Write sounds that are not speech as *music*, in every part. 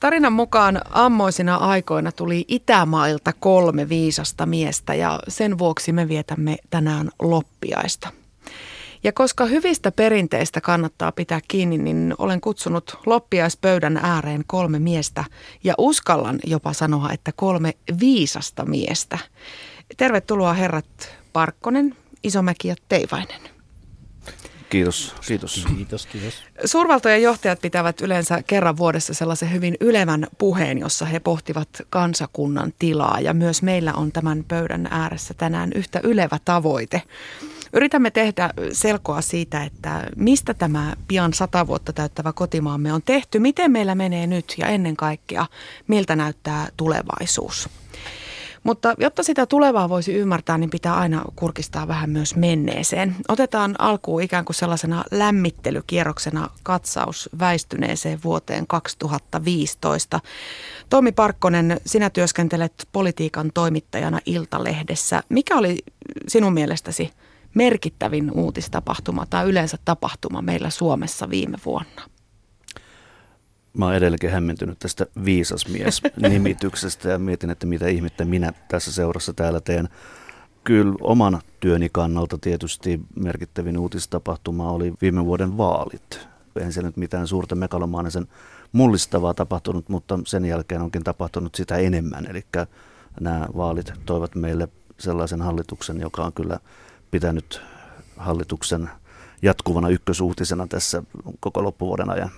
Tarinan mukaan ammoisina aikoina tuli Itämailta kolme viisasta miestä ja sen vuoksi me vietämme tänään loppiaista. Ja koska hyvistä perinteistä kannattaa pitää kiinni, niin olen kutsunut loppiaispöydän ääreen kolme miestä ja uskallan jopa sanoa, että kolme viisasta miestä. Tervetuloa herrat Parkkonen, Isomäki ja Teivainen. Kiitos, kiitos. Kiitos, kiitos. Suurvaltojen johtajat pitävät yleensä kerran vuodessa sellaisen hyvin ylevän puheen, jossa he pohtivat kansakunnan tilaa. Ja myös meillä on tämän pöydän ääressä tänään yhtä ylevä tavoite. Yritämme tehdä selkoa siitä, että mistä tämä pian sata vuotta täyttävä kotimaamme on tehty, miten meillä menee nyt ja ennen kaikkea miltä näyttää tulevaisuus. Mutta jotta sitä tulevaa voisi ymmärtää, niin pitää aina kurkistaa vähän myös menneeseen. Otetaan alkuun ikään kuin sellaisena lämmittelykierroksena katsaus väistyneeseen vuoteen 2015. Tomi Parkkonen, sinä työskentelet politiikan toimittajana Iltalehdessä. Mikä oli sinun mielestäsi merkittävin uutistapahtuma tai yleensä tapahtuma meillä Suomessa viime vuonna? Mä oon edelleenkin hämmentynyt tästä viisasmies-nimityksestä ja mietin, että mitä ihmettä minä tässä seurassa täällä teen. Kyllä oman työni kannalta tietysti merkittävin uutistapahtuma oli viime vuoden vaalit. En siellä nyt mitään suurta megalomaanisen mullistavaa tapahtunut, mutta sen jälkeen onkin tapahtunut sitä enemmän. Eli nämä vaalit toivat meille sellaisen hallituksen, joka on kyllä pitänyt hallituksen jatkuvana ykkösuutisena tässä koko loppuvuoden ajan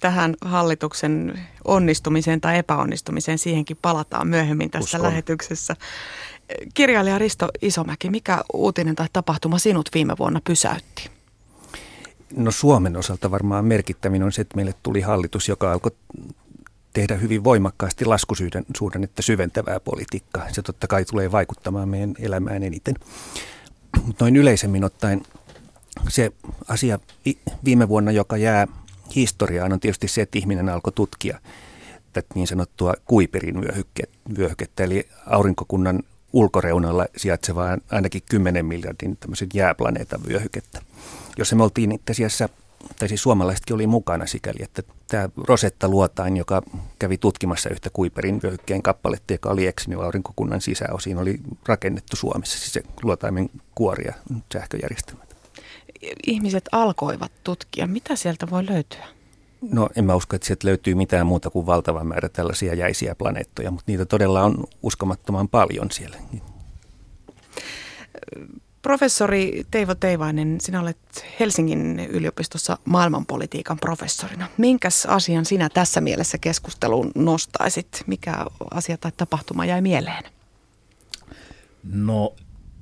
tähän hallituksen onnistumiseen tai epäonnistumiseen, siihenkin palataan myöhemmin tässä Uskon. lähetyksessä. Kirjailija Risto Isomäki, mikä uutinen tai tapahtuma sinut viime vuonna pysäytti? No Suomen osalta varmaan merkittävin on se, että meille tuli hallitus, joka alkoi tehdä hyvin voimakkaasti laskusuhdannetta syventävää politiikkaa. Se totta kai tulee vaikuttamaan meidän elämään eniten. Mutta noin yleisemmin ottaen se asia viime vuonna, joka jää historiaan on tietysti se, että ihminen alkoi tutkia tätä niin sanottua Kuiperin vyöhykettä, eli aurinkokunnan ulkoreunalla sijaitsevaa ainakin 10 miljardin tämmöisen jääplaneetan vyöhykettä, jossa me oltiin itse asiassa, tai siis suomalaisetkin oli mukana sikäli, että tämä Rosetta Luotain, joka kävi tutkimassa yhtä Kuiperin vyöhykkeen kappaletta, joka oli eksynyt aurinkokunnan sisäosiin, oli rakennettu Suomessa, siis se luotaimen kuoria sähköjärjestelmä ihmiset alkoivat tutkia? Mitä sieltä voi löytyä? No en mä usko, että sieltä löytyy mitään muuta kuin valtava määrä tällaisia jäisiä planeettoja, mutta niitä todella on uskomattoman paljon siellä. Professori Teivo Teivainen, sinä olet Helsingin yliopistossa maailmanpolitiikan professorina. Minkäs asian sinä tässä mielessä keskusteluun nostaisit? Mikä asia tai tapahtuma jäi mieleen? No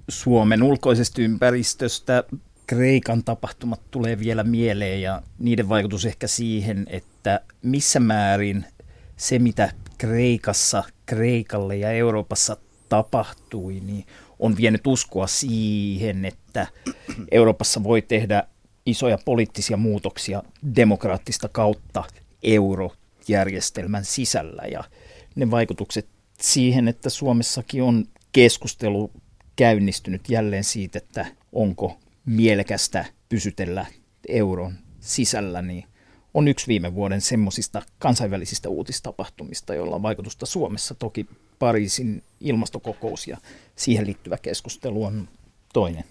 Suomen ulkoisesta ympäristöstä Kreikan tapahtumat tulee vielä mieleen ja niiden vaikutus ehkä siihen, että missä määrin se, mitä Kreikassa, Kreikalle ja Euroopassa tapahtui, niin on vienyt uskoa siihen, että Euroopassa voi tehdä isoja poliittisia muutoksia demokraattista kautta eurojärjestelmän sisällä. Ja ne vaikutukset siihen, että Suomessakin on keskustelu käynnistynyt jälleen siitä, että onko mielekästä pysytellä euron sisällä, niin on yksi viime vuoden semmoisista kansainvälisistä uutistapahtumista, joilla on vaikutusta Suomessa. Toki Pariisin ilmastokokous ja siihen liittyvä keskustelu on toinen.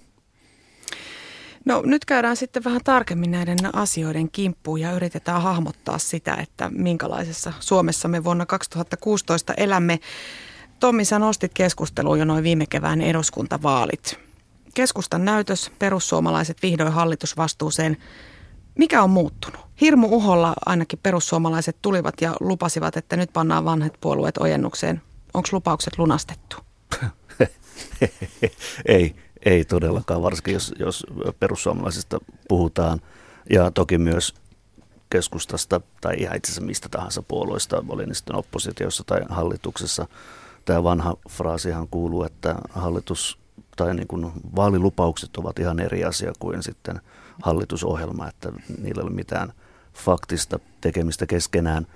No nyt käydään sitten vähän tarkemmin näiden asioiden kimppuun ja yritetään hahmottaa sitä, että minkälaisessa Suomessa me vuonna 2016 elämme. Tommi, sä nostit keskusteluun jo noin viime kevään eduskuntavaalit. Keskustan näytös, perussuomalaiset vihdoin hallitusvastuuseen. Mikä on muuttunut? Hirmu uholla ainakin perussuomalaiset tulivat ja lupasivat, että nyt pannaan vanhat puolueet ojennukseen. Onko lupaukset lunastettu? *laughs* ei, ei todellakaan, varsinkin jos, jos perussuomalaisista puhutaan. Ja toki myös keskustasta tai ihan itse asiassa mistä tahansa puolueista, oli ne sitten oppositiossa tai hallituksessa. Tämä vanha fraasihan kuuluu, että hallitus tai niin kuin vaalilupaukset ovat ihan eri asia kuin sitten hallitusohjelma, että niillä ei ole mitään faktista tekemistä keskenään.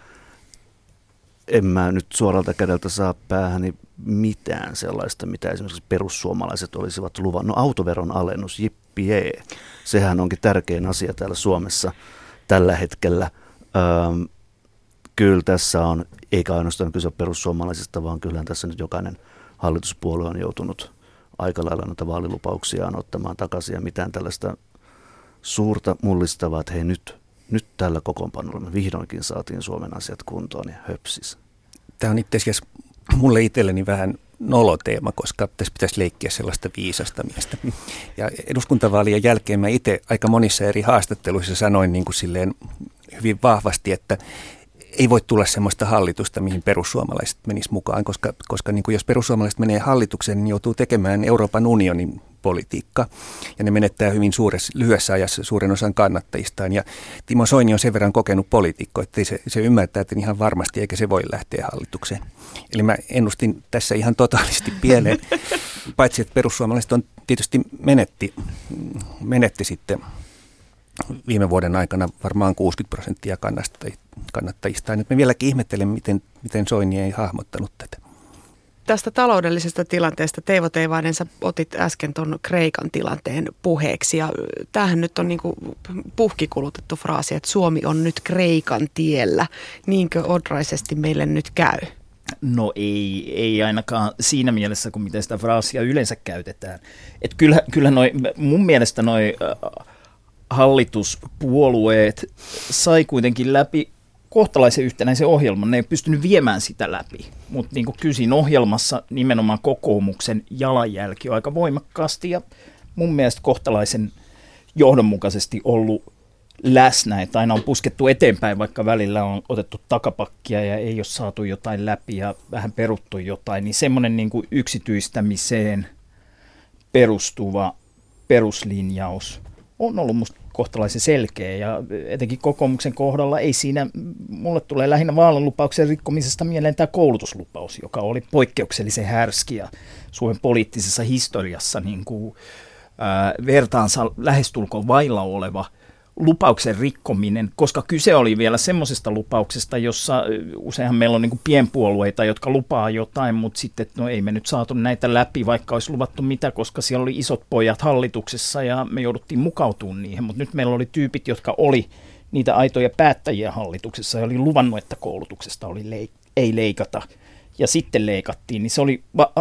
En mä nyt suoralta kädeltä saa päähäni mitään sellaista, mitä esimerkiksi perussuomalaiset olisivat luvan. No autoveron alennus, jippi jee. Sehän onkin tärkein asia täällä Suomessa tällä hetkellä. Öö, kyllä tässä on, eikä ainoastaan kyse perussuomalaisista, vaan kyllähän tässä nyt jokainen hallituspuolue on joutunut aika lailla noita vaalilupauksiaan ottamaan takaisin ja mitään tällaista suurta mullistavaa, että hei nyt, nyt tällä kokoonpanolla me vihdoinkin saatiin Suomen asiat kuntoon ja höpsis. Tämä on itse asiassa mulle itselleni vähän noloteema, koska tässä pitäisi leikkiä sellaista viisasta miestä. Ja eduskuntavaalien jälkeen mä itse aika monissa eri haastatteluissa sanoin niin kuin silleen hyvin vahvasti, että ei voi tulla sellaista hallitusta, mihin perussuomalaiset menis mukaan, koska, koska niin kuin jos perussuomalaiset menee hallitukseen, niin joutuu tekemään Euroopan unionin politiikka. Ja ne menettää hyvin suuressa, lyhyessä ajassa suuren osan kannattajistaan. Ja Timo Soini on sen verran kokenut poliitikko, että se, se ymmärtää, että ihan varmasti eikä se voi lähteä hallitukseen. Eli mä ennustin tässä ihan totaalisesti pieleen, *laughs* paitsi että perussuomalaiset on tietysti menetti, menetti sitten viime vuoden aikana varmaan 60 prosenttia kannattajista. Nyt me vieläkin ihmettelen, miten, miten Soini ei hahmottanut tätä. Tästä taloudellisesta tilanteesta Teivo Teivainen, sä otit äsken tuon Kreikan tilanteen puheeksi ja tämähän nyt on niin puhkikulutettu fraasi, että Suomi on nyt Kreikan tiellä. Niinkö odraisesti meille nyt käy? No ei, ei ainakaan siinä mielessä, kun miten sitä fraasia yleensä käytetään. Et kyllä, kyllä noi, mun mielestä noi äh, hallituspuolueet sai kuitenkin läpi kohtalaisen yhtenäisen ohjelman. Ne ei pystynyt viemään sitä läpi, mutta niin kysin ohjelmassa nimenomaan kokoomuksen jalanjälki on aika voimakkaasti ja mun mielestä kohtalaisen johdonmukaisesti ollut läsnä, että aina on puskettu eteenpäin, vaikka välillä on otettu takapakkia ja ei ole saatu jotain läpi ja vähän peruttu jotain, niin semmoinen niin kuin yksityistämiseen perustuva peruslinjaus on ollut musta kohtalaisen selkeä. Ja etenkin kokoomuksen kohdalla ei siinä, mulle tulee lähinnä vaalilupauksen rikkomisesta mieleen tämä koulutuslupaus, joka oli poikkeuksellisen härski ja Suomen poliittisessa historiassa niin kuin, ää, vertaansa lähestulkoon vailla oleva – lupauksen rikkominen, koska kyse oli vielä semmoisesta lupauksesta, jossa useinhan meillä on niin kuin pienpuolueita, jotka lupaa jotain, mutta sitten no ei me nyt saatu näitä läpi, vaikka olisi luvattu mitä, koska siellä oli isot pojat hallituksessa ja me jouduttiin mukautumaan niihin, mutta nyt meillä oli tyypit, jotka oli niitä aitoja päättäjiä hallituksessa ja oli luvannut, että koulutuksesta oli leik- ei leikata. Ja sitten leikattiin, niin se oli va-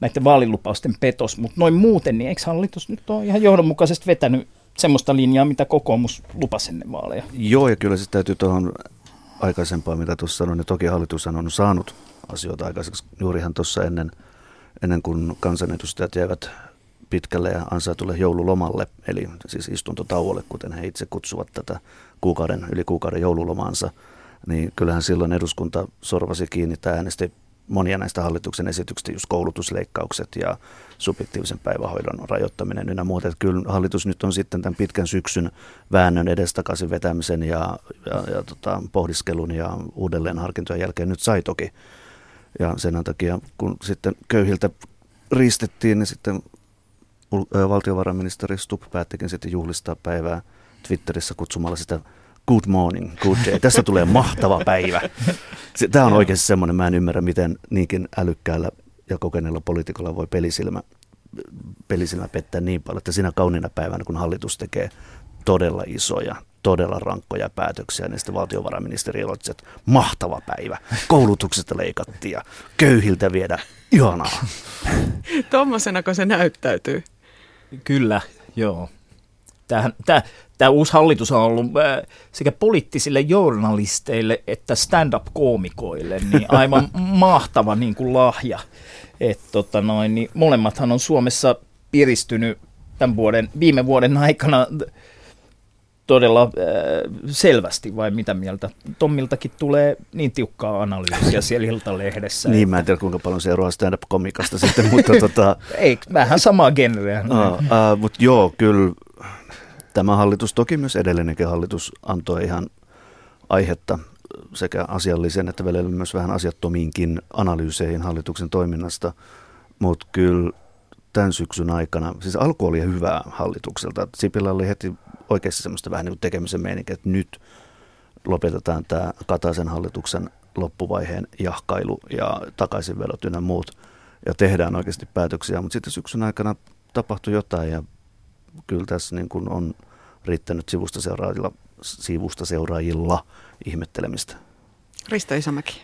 näiden vaalilupausten petos, mutta noin muuten, niin eikö hallitus nyt ole ihan johdonmukaisesti vetänyt semmoista linjaa, mitä kokoomus lupasi ennen vaaleja. Joo, ja kyllä se täytyy tuohon aikaisempaan, mitä tuossa sanoin, niin toki hallitus on saanut asioita aikaiseksi juurihan tuossa ennen, ennen kuin kansanedustajat jäivät pitkälle ja ansaitulle joululomalle, eli siis istuntotauolle, kuten he itse kutsuvat tätä kuukauden, yli kuukauden joululomaansa, niin kyllähän silloin eduskunta sorvasi kiinni tai äänesti monia näistä hallituksen esityksistä, just koulutusleikkaukset ja subjektiivisen päivähoidon rajoittaminen ynnä muuta. Että kyllä hallitus nyt on sitten tämän pitkän syksyn väännön edestakaisin vetämisen ja, ja, ja tota, pohdiskelun ja uudelleenharkintojen jälkeen nyt sai toki. Ja sen takia, kun sitten köyhiltä riistettiin, niin sitten valtiovarainministeri Stubb päättikin sitten juhlistaa päivää Twitterissä kutsumalla sitä good morning, good day. Tässä tulee mahtava päivä. Tämä on oikeasti semmoinen, mä en ymmärrä, miten niinkin älykkäällä ja kokeneella poliitikolla voi pelisilmä, pelisilmä pettää niin paljon, että siinä kauniina päivänä, kun hallitus tekee todella isoja, todella rankkoja päätöksiä, niin sitten valtiovarainministeri iloitsi, että mahtava päivä, koulutuksesta leikattiin ja köyhiltä viedä, ihanaa. Tuommoisenako se näyttäytyy? Kyllä, joo. Tämähän, tämä, tämä uusi hallitus on ollut äh, sekä poliittisille journalisteille että stand-up-koomikoille niin *laughs* aivan mahtava niin kuin lahja. Et, tota noin, niin molemmathan on Suomessa piristynyt tämän vuoden, viime vuoden aikana todella äh, selvästi, vai mitä mieltä? Tommiltakin tulee niin tiukkaa analyysiä siellä *laughs* Iltalehdessä. niin, että... mä en tiedä kuinka paljon se eroaa stand-up-komikasta sitten, mutta *laughs* tota... Ei, vähän samaa genreä. Uh, uh, mutta joo, kyllä Tämä hallitus, toki myös edellinenkin hallitus, antoi ihan aihetta sekä asiallisen että välillä myös vähän asiattomiinkin analyyseihin hallituksen toiminnasta, mutta kyllä tämän syksyn aikana, siis alku oli hyvää hallitukselta. Sipilä oli heti oikeasti semmoista vähän niin kuin tekemisen meininkiä, että nyt lopetetaan tämä Kataisen hallituksen loppuvaiheen jahkailu ja takaisinvelot ynnä muut ja tehdään oikeasti päätöksiä, mutta sitten syksyn aikana tapahtui jotain ja kyllä tässä niin kuin on riittänyt sivusta seuraajilla, sivusta seuraajilla ihmettelemistä. Risto Isomäki.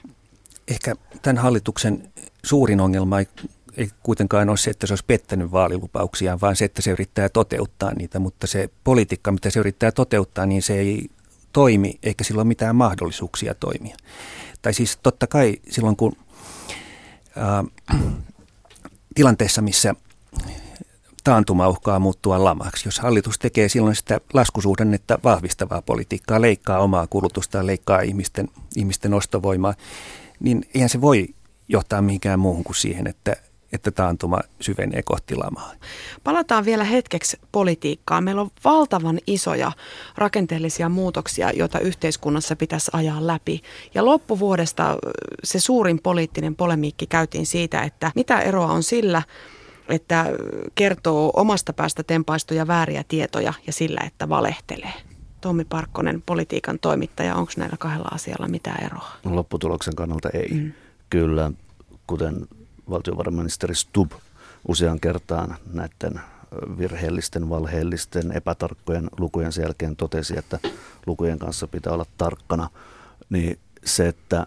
Ehkä tämän hallituksen suurin ongelma ei, ei kuitenkaan ole se, että se olisi pettänyt vaalilupauksiaan, vaan se, että se yrittää toteuttaa niitä. Mutta se politiikka, mitä se yrittää toteuttaa, niin se ei toimi, eikä sillä ole mitään mahdollisuuksia toimia. Tai siis totta kai silloin, kun äh, *clears throat* tilanteessa, missä taantuma uhkaa muuttua lamaksi. Jos hallitus tekee silloin sitä laskusuhdannetta vahvistavaa politiikkaa, leikkaa omaa kulutusta, leikkaa ihmisten, ihmisten ostovoimaa, niin eihän se voi johtaa mihinkään muuhun kuin siihen, että, että taantuma syvenee kohti lamaa. Palataan vielä hetkeksi politiikkaan. Meillä on valtavan isoja rakenteellisia muutoksia, joita yhteiskunnassa pitäisi ajaa läpi. Ja loppuvuodesta se suurin poliittinen polemiikki käytiin siitä, että mitä eroa on sillä, että kertoo omasta päästä tempaistuja vääriä tietoja ja sillä, että valehtelee. Tommi Parkkonen, politiikan toimittaja, onko näillä kahdella asialla mitään eroa? Lopputuloksen kannalta ei. Mm. Kyllä, kuten valtiovarainministeri Stubb usean kertaan näiden virheellisten, valheellisten, epätarkkojen lukujen jälkeen totesi, että lukujen kanssa pitää olla tarkkana, niin se, että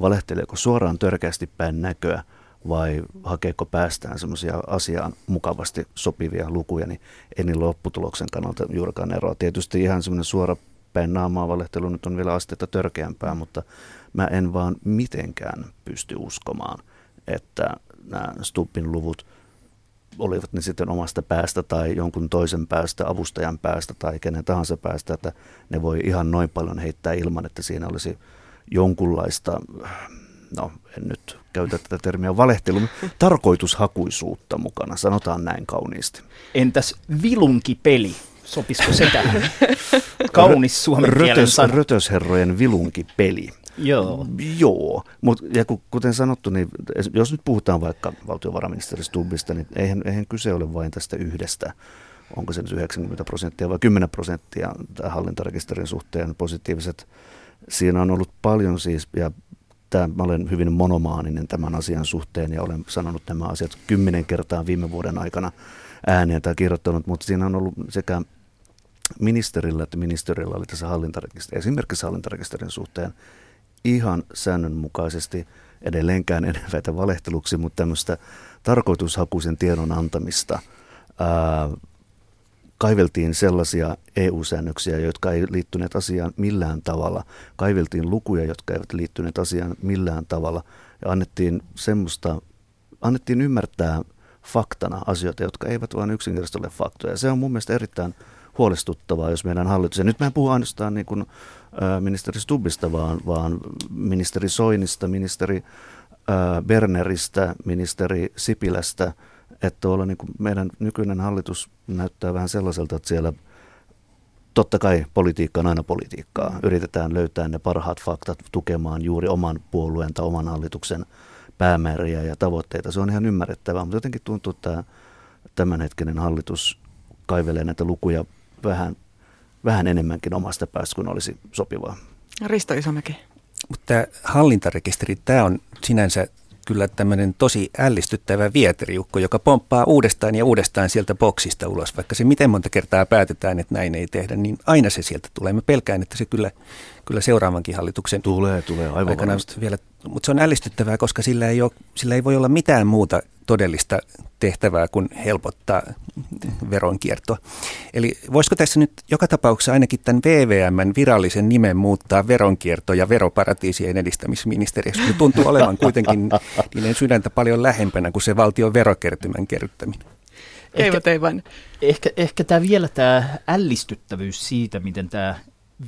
valehteleeko suoraan törkeästi päin näköä vai hakeeko päästään semmoisia asiaan mukavasti sopivia lukuja, niin ei niillä lopputuloksen kannalta juurikaan eroa. Tietysti ihan semmoinen suora päin naamaa valehtelu nyt on vielä astetta törkeämpää, mutta mä en vaan mitenkään pysty uskomaan, että nämä Stubbin luvut olivat ne sitten omasta päästä tai jonkun toisen päästä, avustajan päästä tai kenen tahansa päästä, että ne voi ihan noin paljon heittää ilman, että siinä olisi jonkunlaista, no en nyt käytä tätä termiä valehtelu, tarkoitushakuisuutta mukana, sanotaan näin kauniisti. Entäs vilunkipeli? Sopisiko se tähän? *laughs* Kaunis suomen Rötös, Rötösherrojen vilunkipeli. Joo. Joo, mutta ja kuten sanottu, niin jos nyt puhutaan vaikka valtiovarainministeri Stubbista, niin eihän, eihän kyse ole vain tästä yhdestä onko se nyt 90 prosenttia vai 10 prosenttia hallintarekisterin suhteen positiiviset. Siinä on ollut paljon siis, ja tämä, mä olen hyvin monomaaninen tämän asian suhteen ja olen sanonut nämä asiat kymmenen kertaa viime vuoden aikana ääneen tai kirjoittanut, mutta siinä on ollut sekä ministerillä että ministeriöllä oli tässä hallintarekisterin, esimerkiksi hallintarekisterin suhteen ihan säännönmukaisesti edelleenkään enemmän valehteluksi, mutta tämmöistä tarkoitushakuisen tiedon antamista. Ää, kaiveltiin sellaisia EU-säännöksiä, jotka ei liittyneet asiaan millään tavalla. Kaiveltiin lukuja, jotka eivät liittyneet asiaan millään tavalla. Ja annettiin semmoista, annettiin ymmärtää faktana asioita, jotka eivät vain yksinkertaisesti ole faktoja. Se on mun mielestä erittäin huolestuttavaa, jos meidän hallitus, ja nyt mä en puhu ainoastaan niin kuin, ministeri Stubbista, vaan, vaan ministeri Soinista, ministeri Berneristä, ministeri Sipilästä, että olla niin kuin meidän nykyinen hallitus näyttää vähän sellaiselta, että siellä totta kai politiikka on aina politiikkaa. Yritetään löytää ne parhaat faktat tukemaan juuri oman puolueen tai oman hallituksen päämääriä ja tavoitteita. Se on ihan ymmärrettävää, mutta jotenkin tuntuu, että tämänhetkinen hallitus kaivelee näitä lukuja vähän, vähän enemmänkin omasta päästä kuin olisi sopivaa. Risto Isomäki. Mutta tämä hallintarekisteri, tämä on sinänsä kyllä tämmöinen tosi ällistyttävä vieteriukko, joka pomppaa uudestaan ja uudestaan sieltä boksista ulos. Vaikka se miten monta kertaa päätetään, että näin ei tehdä, niin aina se sieltä tulee. Mä pelkään, että se kyllä, kyllä seuraavankin hallituksen tulee, tulee, aivan aikana vielä. Mutta se on ällistyttävää, koska sillä ei, ole, sillä ei voi olla mitään muuta todellista tehtävää kuin helpottaa veronkiertoa. Eli voisiko tässä nyt joka tapauksessa ainakin tämän VVMn virallisen nimen muuttaa veronkierto- ja veroparatiisien edistämisministeriöksi? Se tuntuu olevan kuitenkin niiden sydäntä paljon lähempänä kuin se valtion verokertymän kerryttäminen. Ehkä, ehkä, ehkä tämä vielä tämä ällistyttävyys siitä, miten tämä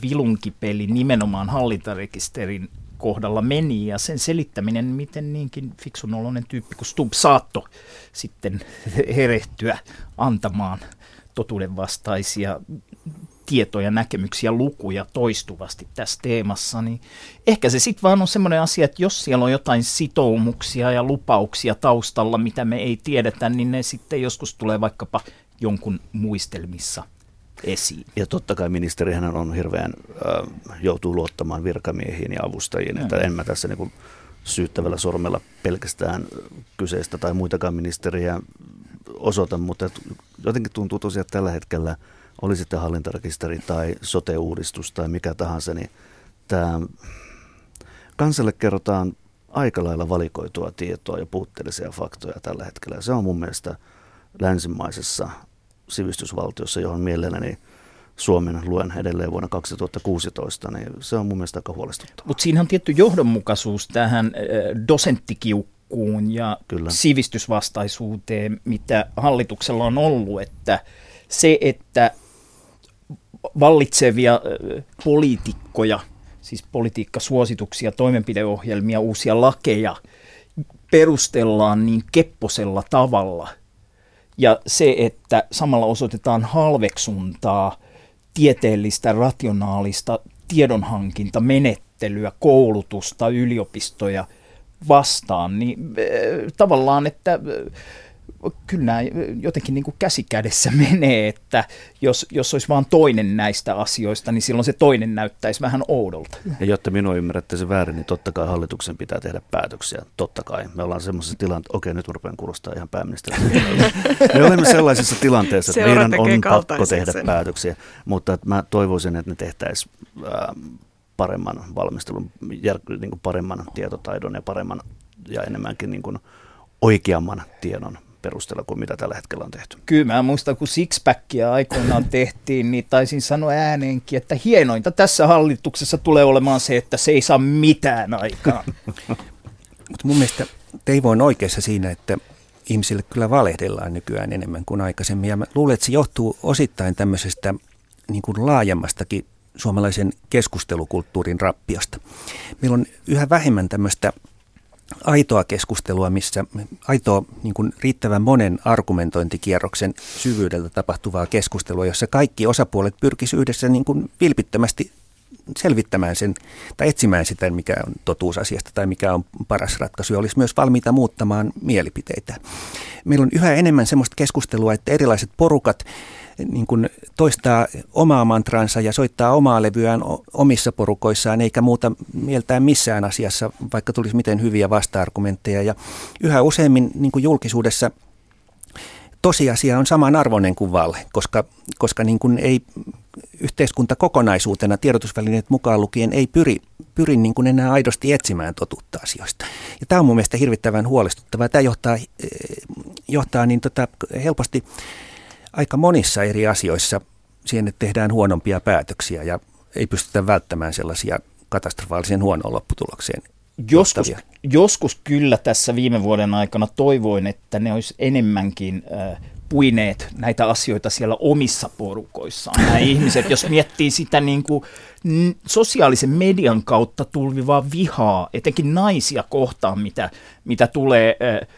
vilunkipeli nimenomaan hallintarekisterin kohdalla meni ja sen selittäminen, miten niinkin fiksun oloinen tyyppi kuin Stubb saatto sitten *laughs* herehtyä antamaan totuuden vastaisia tietoja, näkemyksiä, lukuja toistuvasti tässä teemassa, niin ehkä se sitten vaan on semmoinen asia, että jos siellä on jotain sitoumuksia ja lupauksia taustalla, mitä me ei tiedetä, niin ne sitten joskus tulee vaikkapa jonkun muistelmissa esiin. Ja totta kai ministerihän on hirveän, äh, joutuu luottamaan virkamiehiin ja avustajiin, että en mä tässä niin syyttävällä sormella pelkästään kyseistä tai muitakaan ministeriä osoita, mutta jotenkin tuntuu tosiaan, että tällä hetkellä oli sitten hallintarekisteri tai sote-uudistus tai mikä tahansa, niin että kansalle kerrotaan aika lailla valikoitua tietoa ja puutteellisia faktoja tällä hetkellä. Se on mun mielestä länsimaisessa sivistysvaltiossa, johon mielelläni Suomen luen edelleen vuonna 2016, niin se on mun mielestä aika huolestuttavaa. Mutta siinä on tietty johdonmukaisuus tähän dosenttikiukkuun ja Kyllä. sivistysvastaisuuteen, mitä hallituksella on ollut, että se, että vallitsevia poliitikkoja, siis politiikkasuosituksia, toimenpideohjelmia, uusia lakeja perustellaan niin kepposella tavalla. Ja se, että samalla osoitetaan halveksuntaa tieteellistä, rationaalista tiedonhankintamenettelyä, koulutusta, yliopistoja vastaan, niin äh, tavallaan, että äh, kyllä nämä jotenkin niin kuin käsikädessä *laughs* menee, että jos, jos olisi vain toinen näistä asioista, niin silloin se toinen näyttäisi vähän oudolta. Ja jotta minua ymmärrätte se väärin, niin totta kai hallituksen pitää tehdä päätöksiä. Totta kai. Me ollaan semmoisessa tilanteessa, okei nyt rupean kuulostaa ihan pääministeri. *laughs* Me olemme sellaisessa tilanteessa, että Seura meidän on pakko tehdä sen. päätöksiä, mutta mä toivoisin, että ne tehtäisiin paremman valmistelun, niin kuin paremman tietotaidon ja paremman ja enemmänkin niin kuin oikeamman tiedon perusteella kuin mitä tällä hetkellä on tehty. Kyllä mä muistan, kun Sixpackia aikoinaan tehtiin, niin taisin sanoa ääneenkin, että hienointa tässä hallituksessa tulee olemaan se, että se ei saa mitään aikaa. *laughs* Mutta mun mielestä Teivo on oikeassa siinä, että ihmisille kyllä valehdellaan nykyään enemmän kuin aikaisemmin. Ja mä luulen, että se johtuu osittain tämmöisestä niin kuin laajemmastakin suomalaisen keskustelukulttuurin rappiosta. Meillä on yhä vähemmän tämmöistä aitoa keskustelua, missä aitoa niin kuin riittävän monen argumentointikierroksen syvyydeltä tapahtuvaa keskustelua, jossa kaikki osapuolet pyrkisivät yhdessä niin kuin vilpittömästi selvittämään sen tai etsimään sitä, mikä on totuus asiasta tai mikä on paras ratkaisu ja olisi myös valmiita muuttamaan mielipiteitä. Meillä on yhä enemmän sellaista keskustelua, että erilaiset porukat niin kuin toistaa omaa mantransa ja soittaa omaa levyään omissa porukoissaan, eikä muuta mieltään missään asiassa, vaikka tulisi miten hyviä vasta-argumentteja. Ja yhä useammin niin kuin julkisuudessa tosiasia on samanarvoinen kuin valle, koska, koska niin kuin ei yhteiskunta kokonaisuutena, tiedotusvälineet mukaan lukien, ei pyri, pyri niin kuin enää aidosti etsimään totuutta asioista. Ja tämä on mun mielestä hirvittävän huolestuttavaa. Tämä johtaa, eh, johtaa niin tota helposti aika monissa eri asioissa siihen, että tehdään huonompia päätöksiä ja ei pystytä välttämään sellaisia katastrofaalisen huonoon lopputulokseen. Joskus, joskus kyllä tässä viime vuoden aikana toivoin, että ne olisi enemmänkin äh, puineet näitä asioita siellä omissa porukoissaan. Nämä *laughs* ihmiset, jos miettii sitä niin kuin sosiaalisen median kautta tulvivaa vihaa, etenkin naisia kohtaan, mitä, mitä tulee äh,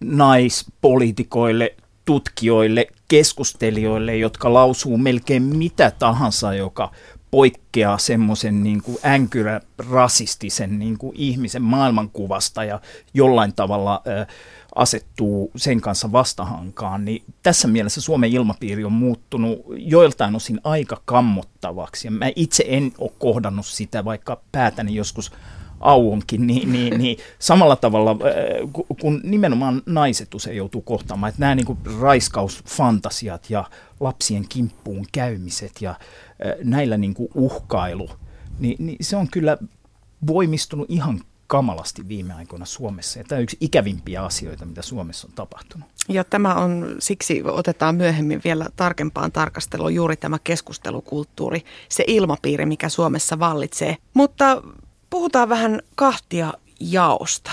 naispoliitikoille, tutkijoille, keskustelijoille, jotka lausuu melkein mitä tahansa, joka poikkeaa semmoisen niin änkyrä rasistisen niin kuin ihmisen maailmankuvasta ja jollain tavalla ö, asettuu sen kanssa vastahankaan, niin tässä mielessä Suomen ilmapiiri on muuttunut joiltain osin aika kammottavaksi. Ja mä itse en ole kohdannut sitä, vaikka päätäni joskus auonkin, niin, niin, niin samalla tavalla, äh, kun nimenomaan naiset usein joutuu kohtaamaan, että nämä niin kuin raiskausfantasiat ja lapsien kimppuun käymiset ja äh, näillä niin kuin uhkailu, niin, niin se on kyllä voimistunut ihan kamalasti viime aikoina Suomessa. Ja tämä on yksi ikävimpiä asioita, mitä Suomessa on tapahtunut. Ja tämä on, siksi otetaan myöhemmin vielä tarkempaan tarkasteluun juuri tämä keskustelukulttuuri, se ilmapiiri, mikä Suomessa vallitsee. Mutta Puhutaan vähän kahtia jaosta.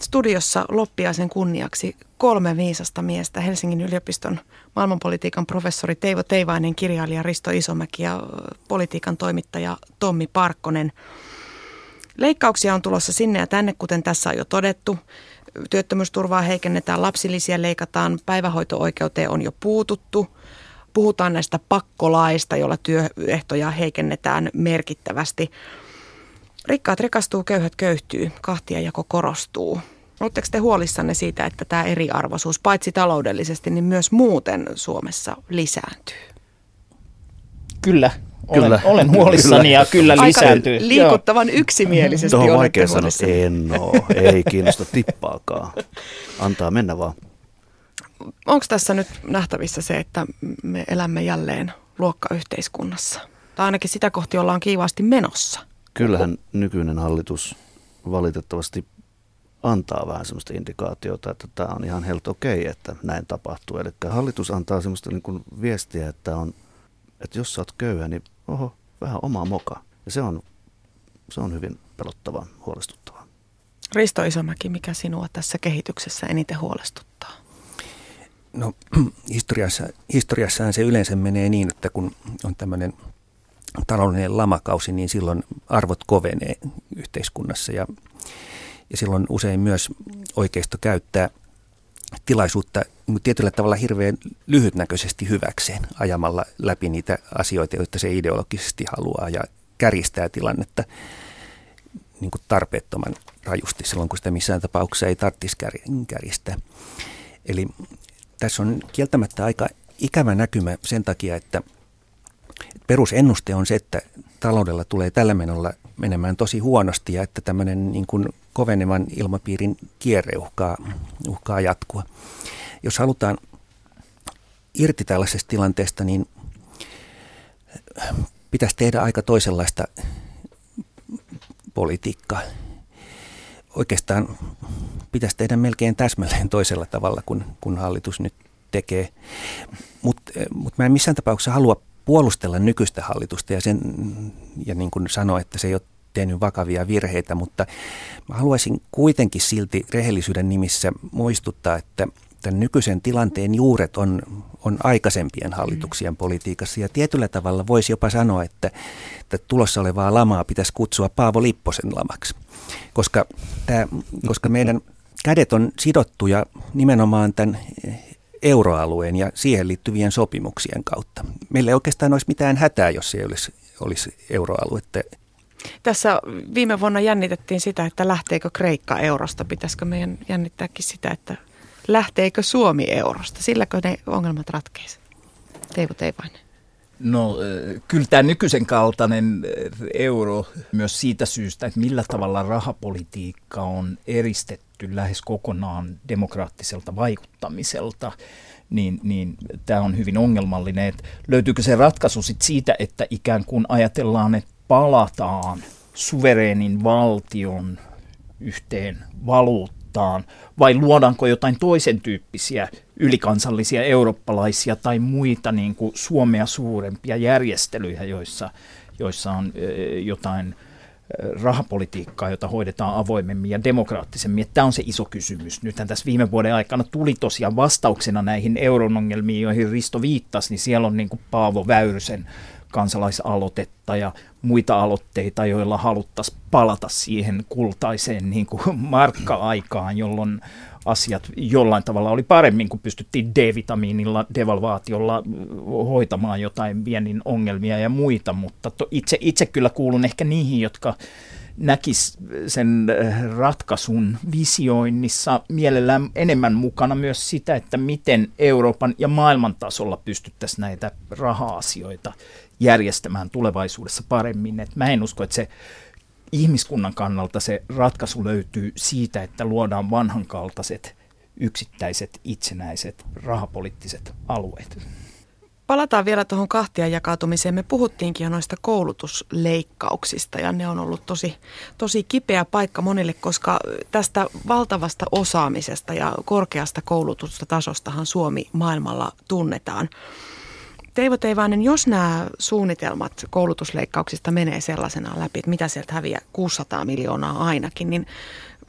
Studiossa loppiaisen kunniaksi kolme viisasta miestä. Helsingin yliopiston maailmanpolitiikan professori Teivo Teivainen, kirjailija Risto Isomäki ja politiikan toimittaja Tommi Parkkonen. Leikkauksia on tulossa sinne ja tänne, kuten tässä on jo todettu. Työttömyysturvaa heikennetään, lapsilisiä leikataan, päivähoito-oikeuteen on jo puututtu. Puhutaan näistä pakkolaista, joilla työehtoja heikennetään merkittävästi. Rikkaat rikastuu, köyhät köyhtyy, kahtia jako korostuu. Oletteko te huolissanne siitä, että tämä eriarvoisuus paitsi taloudellisesti, niin myös muuten Suomessa lisääntyy? Kyllä, olen, kyllä. olen huolissani kyllä. ja kyllä lisääntyy. Aika liikuttavan yksimielisesti Tuohon on vaikea sanoa, en ole, ei kiinnosta tippaakaan. Antaa mennä vaan. Onko tässä nyt nähtävissä se, että me elämme jälleen luokkayhteiskunnassa? Tai ainakin sitä kohti ollaan kiivaasti menossa – kyllähän nykyinen hallitus valitettavasti antaa vähän sellaista indikaatiota, että tämä on ihan helt okei, okay, että näin tapahtuu. Eli hallitus antaa sellaista niin kuin viestiä, että, on, että jos sä oot köyhä, niin oho, vähän omaa moka. Ja se on, se on hyvin pelottavaa, huolestuttavaa. Risto Isomäki, mikä sinua tässä kehityksessä eniten huolestuttaa? No *clears throat* historiassa, historiassahan se yleensä menee niin, että kun on tämmöinen taloudellinen lamakausi, niin silloin arvot kovenee yhteiskunnassa ja, ja silloin usein myös oikeisto käyttää tilaisuutta niin tietyllä tavalla hirveän lyhytnäköisesti hyväkseen ajamalla läpi niitä asioita, joita se ideologisesti haluaa ja käristää tilannetta niin kuin tarpeettoman rajusti silloin, kun sitä missään tapauksessa ei tarvitsisi käristää. Eli tässä on kieltämättä aika ikävä näkymä sen takia, että perusennuste on se, että taloudella tulee tällä menolla menemään tosi huonosti ja että tämmöinen niin kuin kovenevan ilmapiirin kierre uhkaa, uhkaa jatkua. Jos halutaan irti tällaisesta tilanteesta, niin pitäisi tehdä aika toisenlaista politiikkaa. Oikeastaan pitäisi tehdä melkein täsmälleen toisella tavalla kuin, kuin hallitus nyt tekee. Mutta mut mä en missään tapauksessa halua puolustella nykyistä hallitusta ja, sen, ja niin kuin sanoa, että se ei ole tehnyt vakavia virheitä, mutta mä haluaisin kuitenkin silti rehellisyyden nimissä muistuttaa, että tämän nykyisen tilanteen juuret on, on aikaisempien hallituksien politiikassa. Ja tietyllä tavalla voisi jopa sanoa, että, että tulossa olevaa lamaa pitäisi kutsua Paavo Lipposen lamaksi, koska, tämä, koska meidän kädet on sidottuja nimenomaan tämän euroalueen ja siihen liittyvien sopimuksien kautta. Meillä ei oikeastaan olisi mitään hätää, jos ei olisi, olisi euroaluetta. Tässä viime vuonna jännitettiin sitä, että lähteekö Kreikka eurosta. Pitäisikö meidän jännittääkin sitä, että lähteekö Suomi eurosta? Silläkö ne ongelmat ratkeisivat? Teivo Teivainen. No kyllä tämä nykyisen kaltainen euro myös siitä syystä, että millä tavalla rahapolitiikka on eristetty lähes kokonaan demokraattiselta vaikuttamiselta, niin, niin tämä on hyvin ongelmallinen. Että löytyykö se ratkaisu sit siitä, että ikään kuin ajatellaan, että palataan suvereenin valtion yhteen valuuttaan, vai luodaanko jotain toisen tyyppisiä ylikansallisia eurooppalaisia tai muita niin kuin Suomea suurempia järjestelyjä, joissa, joissa on jotain rahapolitiikkaa, jota hoidetaan avoimemmin ja demokraattisemmin. Tämä on se iso kysymys. Nythän tässä viime vuoden aikana tuli tosiaan vastauksena näihin euron ongelmiin, joihin Risto viittasi, niin siellä on niin kuin Paavo Väyrysen kansalaisaloitetta ja muita aloitteita, joilla haluttaisiin palata siihen kultaiseen niin kuin markka-aikaan, jolloin asiat jollain tavalla oli paremmin, kun pystyttiin D-vitamiinilla, devalvaatiolla hoitamaan jotain viennin ongelmia ja muita, mutta to, itse, itse kyllä kuulun ehkä niihin, jotka näkis sen ratkaisun visioinnissa mielellään enemmän mukana myös sitä, että miten Euroopan ja maailman tasolla pystyttäisiin näitä raha-asioita järjestämään tulevaisuudessa paremmin. Et mä en usko, että se ihmiskunnan kannalta se ratkaisu löytyy siitä, että luodaan vanhankaltaiset yksittäiset itsenäiset rahapoliittiset alueet. Palataan vielä tuohon kahtia jakautumiseen. Me puhuttiinkin jo noista koulutusleikkauksista ja ne on ollut tosi, tosi kipeä paikka monille, koska tästä valtavasta osaamisesta ja korkeasta koulutusta tasostahan Suomi maailmalla tunnetaan. Teivo Teivainen, jos nämä suunnitelmat koulutusleikkauksista menee sellaisena läpi, että mitä sieltä häviää 600 miljoonaa ainakin, niin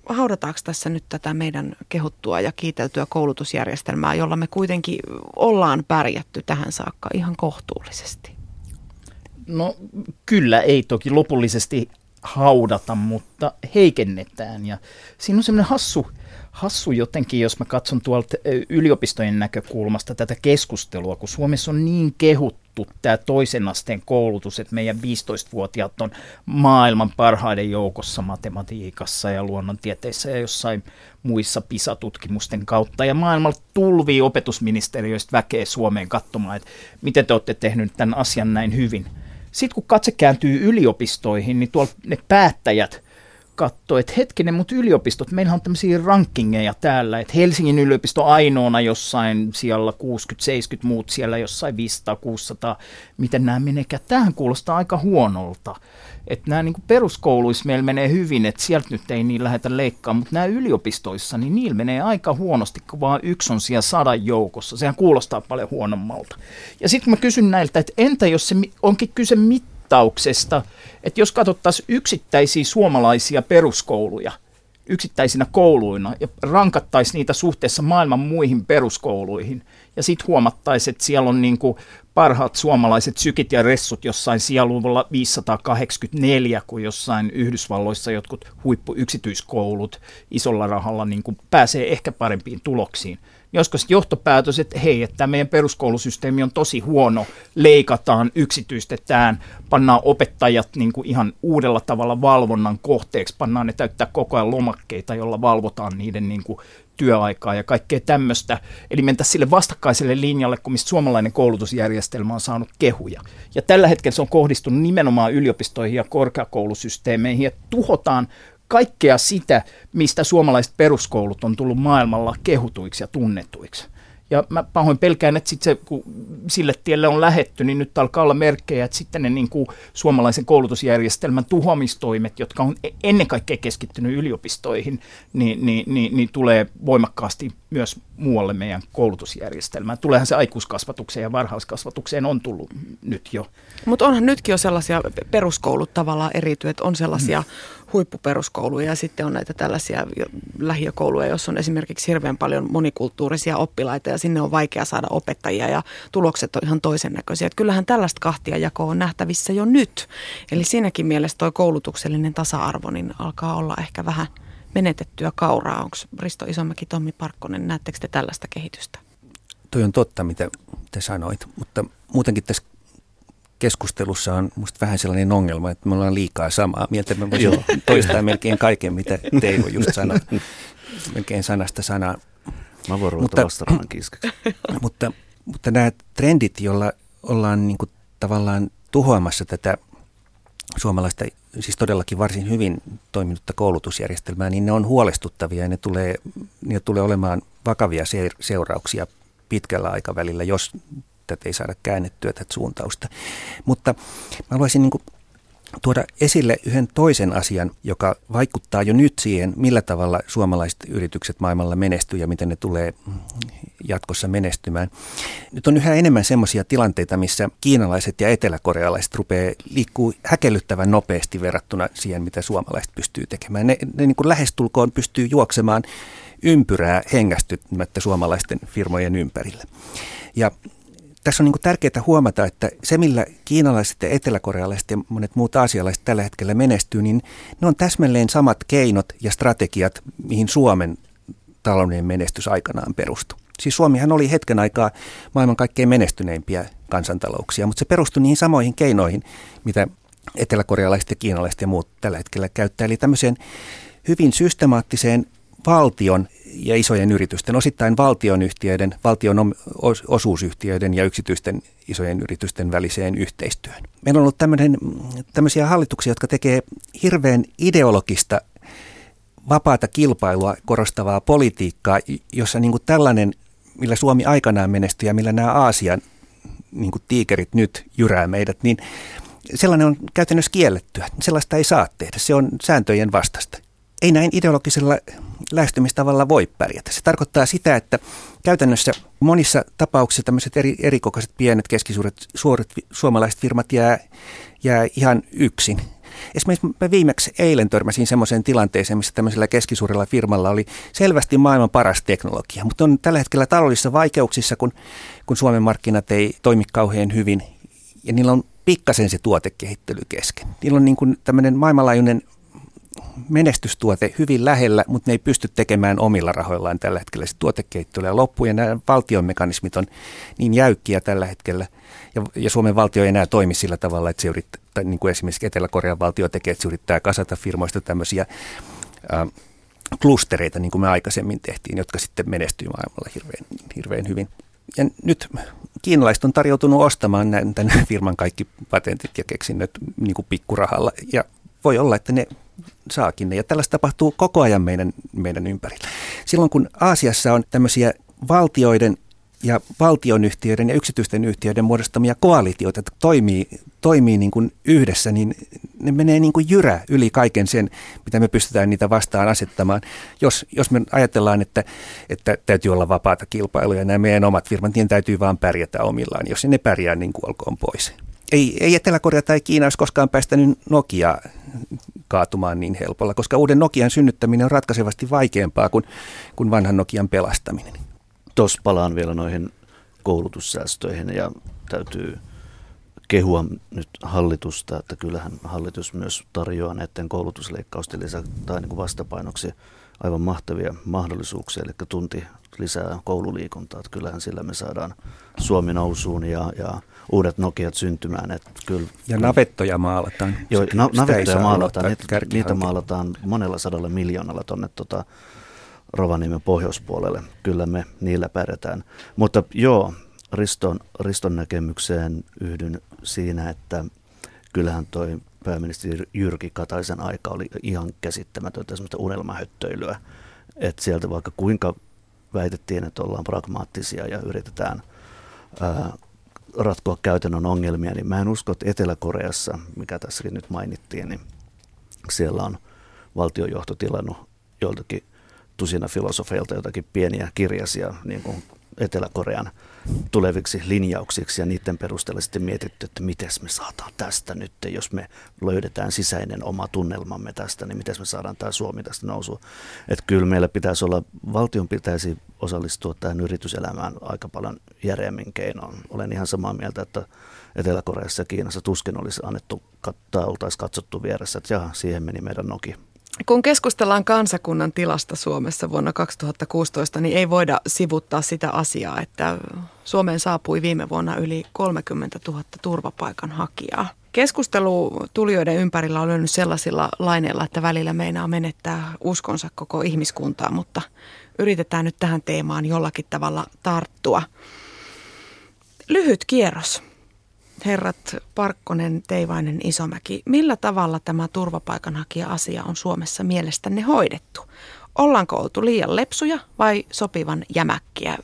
haudataanko tässä nyt tätä meidän kehuttua ja kiiteltyä koulutusjärjestelmää, jolla me kuitenkin ollaan pärjätty tähän saakka ihan kohtuullisesti? No kyllä, ei toki lopullisesti haudata, mutta heikennetään. Ja siinä on semmoinen hassu, hassu jotenkin, jos mä katson tuolta yliopistojen näkökulmasta tätä keskustelua, kun Suomessa on niin kehuttu tämä toisen asteen koulutus, että meidän 15-vuotiaat on maailman parhaiden joukossa matematiikassa ja luonnontieteissä ja jossain muissa PISA-tutkimusten kautta. Ja maailmalla tulvii opetusministeriöistä väkeä Suomeen katsomaan, että miten te olette tehnyt tämän asian näin hyvin. Sitten kun katse kääntyy yliopistoihin, niin tuolla ne päättäjät – katsoi, että hetkinen, mutta yliopistot, meillä on tämmöisiä rankingeja täällä, että Helsingin yliopisto ainoana jossain siellä 60-70 muut siellä jossain 500-600, miten nämä menekään. Tähän kuulostaa aika huonolta. Että nämä niin peruskouluissa meillä menee hyvin, että sieltä nyt ei niin lähdetä leikkaamaan, mutta nämä yliopistoissa, niin niillä menee aika huonosti, kun vaan yksi on siellä sadan joukossa. Sehän kuulostaa paljon huonommalta. Ja sitten mä kysyn näiltä, että entä jos se onkin kyse mittauksesta, että jos katsottaisiin yksittäisiä suomalaisia peruskouluja, yksittäisinä kouluina ja rankattaisiin niitä suhteessa maailman muihin peruskouluihin. Ja sitten huomattaisiin, että siellä on niin parhaat suomalaiset sykit ja ressut jossain sijailuvulla 584, kun jossain Yhdysvalloissa jotkut huippuyksityiskoulut isolla rahalla niin pääsee ehkä parempiin tuloksiin. Joskus johtopäätös, että hei, että tämä meidän peruskoulusysteemi on tosi huono, leikataan, yksityistetään, pannaan opettajat niin kuin ihan uudella tavalla valvonnan kohteeksi, pannaan ne täyttää koko ajan lomakkeita, jolla valvotaan niiden niin kuin työaikaa ja kaikkea tämmöistä. Eli mentä sille vastakkaiselle linjalle, kun mistä suomalainen koulutusjärjestelmä on saanut kehuja. Ja tällä hetkellä se on kohdistunut nimenomaan yliopistoihin ja korkeakoulusysteemeihin ja tuhotaan kaikkea sitä, mistä suomalaiset peruskoulut on tullut maailmalla kehutuiksi ja tunnetuiksi. Ja mä pahoin pelkään, että sit se, kun sille tielle on lähetty, niin nyt alkaa olla merkkejä, että sitten ne niin kuin suomalaisen koulutusjärjestelmän tuhoamistoimet, jotka on e-, ennen kaikkea keskittynyt yliopistoihin, niin, niin, niin, niin tulee voimakkaasti myös muualle meidän koulutusjärjestelmään. Tuleehan se aikuiskasvatukseen ja varhaiskasvatukseen on tullut nyt jo. Mutta onhan nytkin jo sellaisia peruskoulut tavallaan eriytyy, että on sellaisia mm huippuperuskouluja ja sitten on näitä tällaisia lähiökouluja, joissa on esimerkiksi hirveän paljon monikulttuurisia oppilaita ja sinne on vaikea saada opettajia ja tulokset on ihan toisen näköisiä. Että kyllähän tällaista kahtia jakoa on nähtävissä jo nyt. Eli siinäkin mielessä tuo koulutuksellinen tasa-arvo niin alkaa olla ehkä vähän menetettyä kauraa. Onko Risto Isomäki, Tommi Parkkonen, näettekö te tällaista kehitystä? Toi on totta, mitä te sanoit, mutta muutenkin tässä keskustelussa on musta vähän sellainen ongelma, että me ollaan liikaa samaa mieltä. Me voisimme toistaa melkein kaiken, mitä Teivo just sanoi, melkein sanasta sanaa. Mä voin ruveta mutta, *laughs* mutta, mutta nämä trendit, joilla ollaan niin kuin tavallaan tuhoamassa tätä suomalaista, siis todellakin varsin hyvin toiminutta koulutusjärjestelmää, niin ne on huolestuttavia ja ne tulee, ne tulee olemaan vakavia seurauksia pitkällä aikavälillä, jos tätä ei saada käännettyä tätä suuntausta. Mutta mä haluaisin niin tuoda esille yhden toisen asian, joka vaikuttaa jo nyt siihen, millä tavalla suomalaiset yritykset maailmalla menestyy ja miten ne tulee jatkossa menestymään. Nyt on yhä enemmän sellaisia tilanteita, missä kiinalaiset ja eteläkorealaiset rupeaa liikkuu häkellyttävän nopeasti verrattuna siihen, mitä suomalaiset pystyy tekemään. Ne, ne niin kuin lähestulkoon pystyy juoksemaan ympyrää hengästymättä suomalaisten firmojen ympärillä. Ja tässä on niin tärkeää huomata, että se millä kiinalaiset ja eteläkorealaiset ja monet muut aasialaiset tällä hetkellä menestyy, niin ne on täsmälleen samat keinot ja strategiat, mihin Suomen taloudellinen menestys aikanaan perustui. Siis Suomihan oli hetken aikaa maailman kaikkein menestyneimpiä kansantalouksia, mutta se perustui niihin samoihin keinoihin, mitä eteläkorealaiset ja kiinalaiset ja muut tällä hetkellä käyttää. Eli tämmöiseen hyvin systemaattiseen valtion ja isojen yritysten, osittain valtionyhtiöiden, valtion osuusyhtiöiden ja yksityisten isojen yritysten väliseen yhteistyöhön. Meillä on ollut tämmöisiä hallituksia, jotka tekee hirveän ideologista vapaata kilpailua korostavaa politiikkaa, jossa niin tällainen, millä Suomi aikanaan menestyi ja millä nämä Aasian niin tiikerit nyt jyrää meidät, niin sellainen on käytännössä kiellettyä. Sellaista ei saa tehdä. Se on sääntöjen vastasta ei näin ideologisella lähestymistavalla voi pärjätä. Se tarkoittaa sitä, että käytännössä monissa tapauksissa tämmöiset eri, erikokoiset pienet, keskisuuret, suoret suomalaiset firmat jää, jää ihan yksin. Esimerkiksi mä viimeksi eilen törmäsin semmoiseen tilanteeseen, missä tämmöisellä keskisuurella firmalla oli selvästi maailman paras teknologia, mutta on tällä hetkellä taloudellisissa vaikeuksissa, kun, kun Suomen markkinat ei toimi kauhean hyvin ja niillä on pikkasen se tuotekehittely kesken. Niillä on niin kuin tämmöinen maailmanlaajuinen menestystuote hyvin lähellä, mutta ne ei pysty tekemään omilla rahoillaan tällä hetkellä. Se tuotekehittely tulee loppuun ja nämä valtion mekanismit on niin jäykkiä tällä hetkellä. Ja, ja Suomen valtio ei enää toimi sillä tavalla, että se yrittää, niin kuin esimerkiksi Etelä-Korean valtio tekee, että se yrittää kasata firmoista tämmöisiä äh, klustereita, niin kuin me aikaisemmin tehtiin, jotka sitten menestyy maailmalla hirveän, hirveän hyvin. Ja nyt kiinalaiset on tarjoutunut ostamaan tämän firman kaikki patentit ja keksinnöt niin kuin pikkurahalla. Ja voi olla, että ne saakin ne. Ja tällaista tapahtuu koko ajan meidän, meidän ympärillä. Silloin kun Aasiassa on tämmöisiä valtioiden ja valtionyhtiöiden ja yksityisten yhtiöiden muodostamia koalitioita jotka toimii, toimii niin kuin yhdessä, niin ne menee niin kuin jyrä yli kaiken sen, mitä me pystytään niitä vastaan asettamaan. Jos, jos me ajatellaan, että, että täytyy olla vapaata kilpailua ja nämä meidän omat firmat, niin täytyy vaan pärjätä omillaan. Jos ne pärjää, niin kuolkoon pois. Ei, ei Etelä-Korea tai Kiina olisi koskaan päästänyt Nokia kaatumaan niin helpolla, koska uuden Nokian synnyttäminen on ratkaisevasti vaikeampaa kuin, kuin vanhan Nokian pelastaminen. Tuossa palaan vielä noihin koulutussäästöihin ja täytyy kehua nyt hallitusta, että kyllähän hallitus myös tarjoaa näiden koulutusleikkausten lisä, tai niin kuin vastapainoksi aivan mahtavia mahdollisuuksia, eli tunti lisää koululiikuntaa. Että kyllähän sillä me saadaan Suomi nousuun ja, ja uudet Nokiat syntymään. Että kyllä, ja navettoja maalataan. Joo, na, navettoja maalataan. Niitä, niitä maalataan monella sadalla miljoonalla tuonne tota, Rovaniemen pohjoispuolelle. Kyllä me niillä pärjätään. Mutta joo, Riston, Riston näkemykseen yhdyn siinä, että kyllähän toi pääministeri Jyrki Kataisen aika oli ihan käsittämätöntä semmoista unelmahöttöilyä. Että sieltä vaikka kuinka väitettiin, että ollaan pragmaattisia ja yritetään ää, ratkoa käytännön ongelmia, niin mä en usko, että Etelä-Koreassa, mikä tässäkin nyt mainittiin, niin siellä on valtiojohto tilannut joltakin tusina filosofeilta jotakin pieniä kirjasia niin kuin Etelä-Korean tuleviksi linjauksiksi ja niiden perusteella sitten mietitty, että miten me saadaan tästä nyt, jos me löydetään sisäinen oma tunnelmamme tästä, niin miten me saadaan tämä Suomi tästä nousuun. Että kyllä meillä pitäisi olla, valtion pitäisi osallistua tähän yrityselämään aika paljon järeämmin keinoin. Olen ihan samaa mieltä, että Etelä-Koreassa ja Kiinassa tuskin olisi annettu tai oltaisiin katsottu vieressä, että jaha, siihen meni meidän Nokia. Kun keskustellaan kansakunnan tilasta Suomessa vuonna 2016, niin ei voida sivuttaa sitä asiaa, että Suomeen saapui viime vuonna yli 30 000 turvapaikanhakijaa. Keskustelu tulijoiden ympärillä on löynyt sellaisilla laineilla, että välillä meinaa menettää uskonsa koko ihmiskuntaa, mutta yritetään nyt tähän teemaan jollakin tavalla tarttua. Lyhyt kierros herrat Parkkonen, Teivainen, Isomäki, millä tavalla tämä turvapaikanhakija-asia on Suomessa mielestänne hoidettu? Ollaanko oltu liian lepsuja vai sopivan jämäkkiä?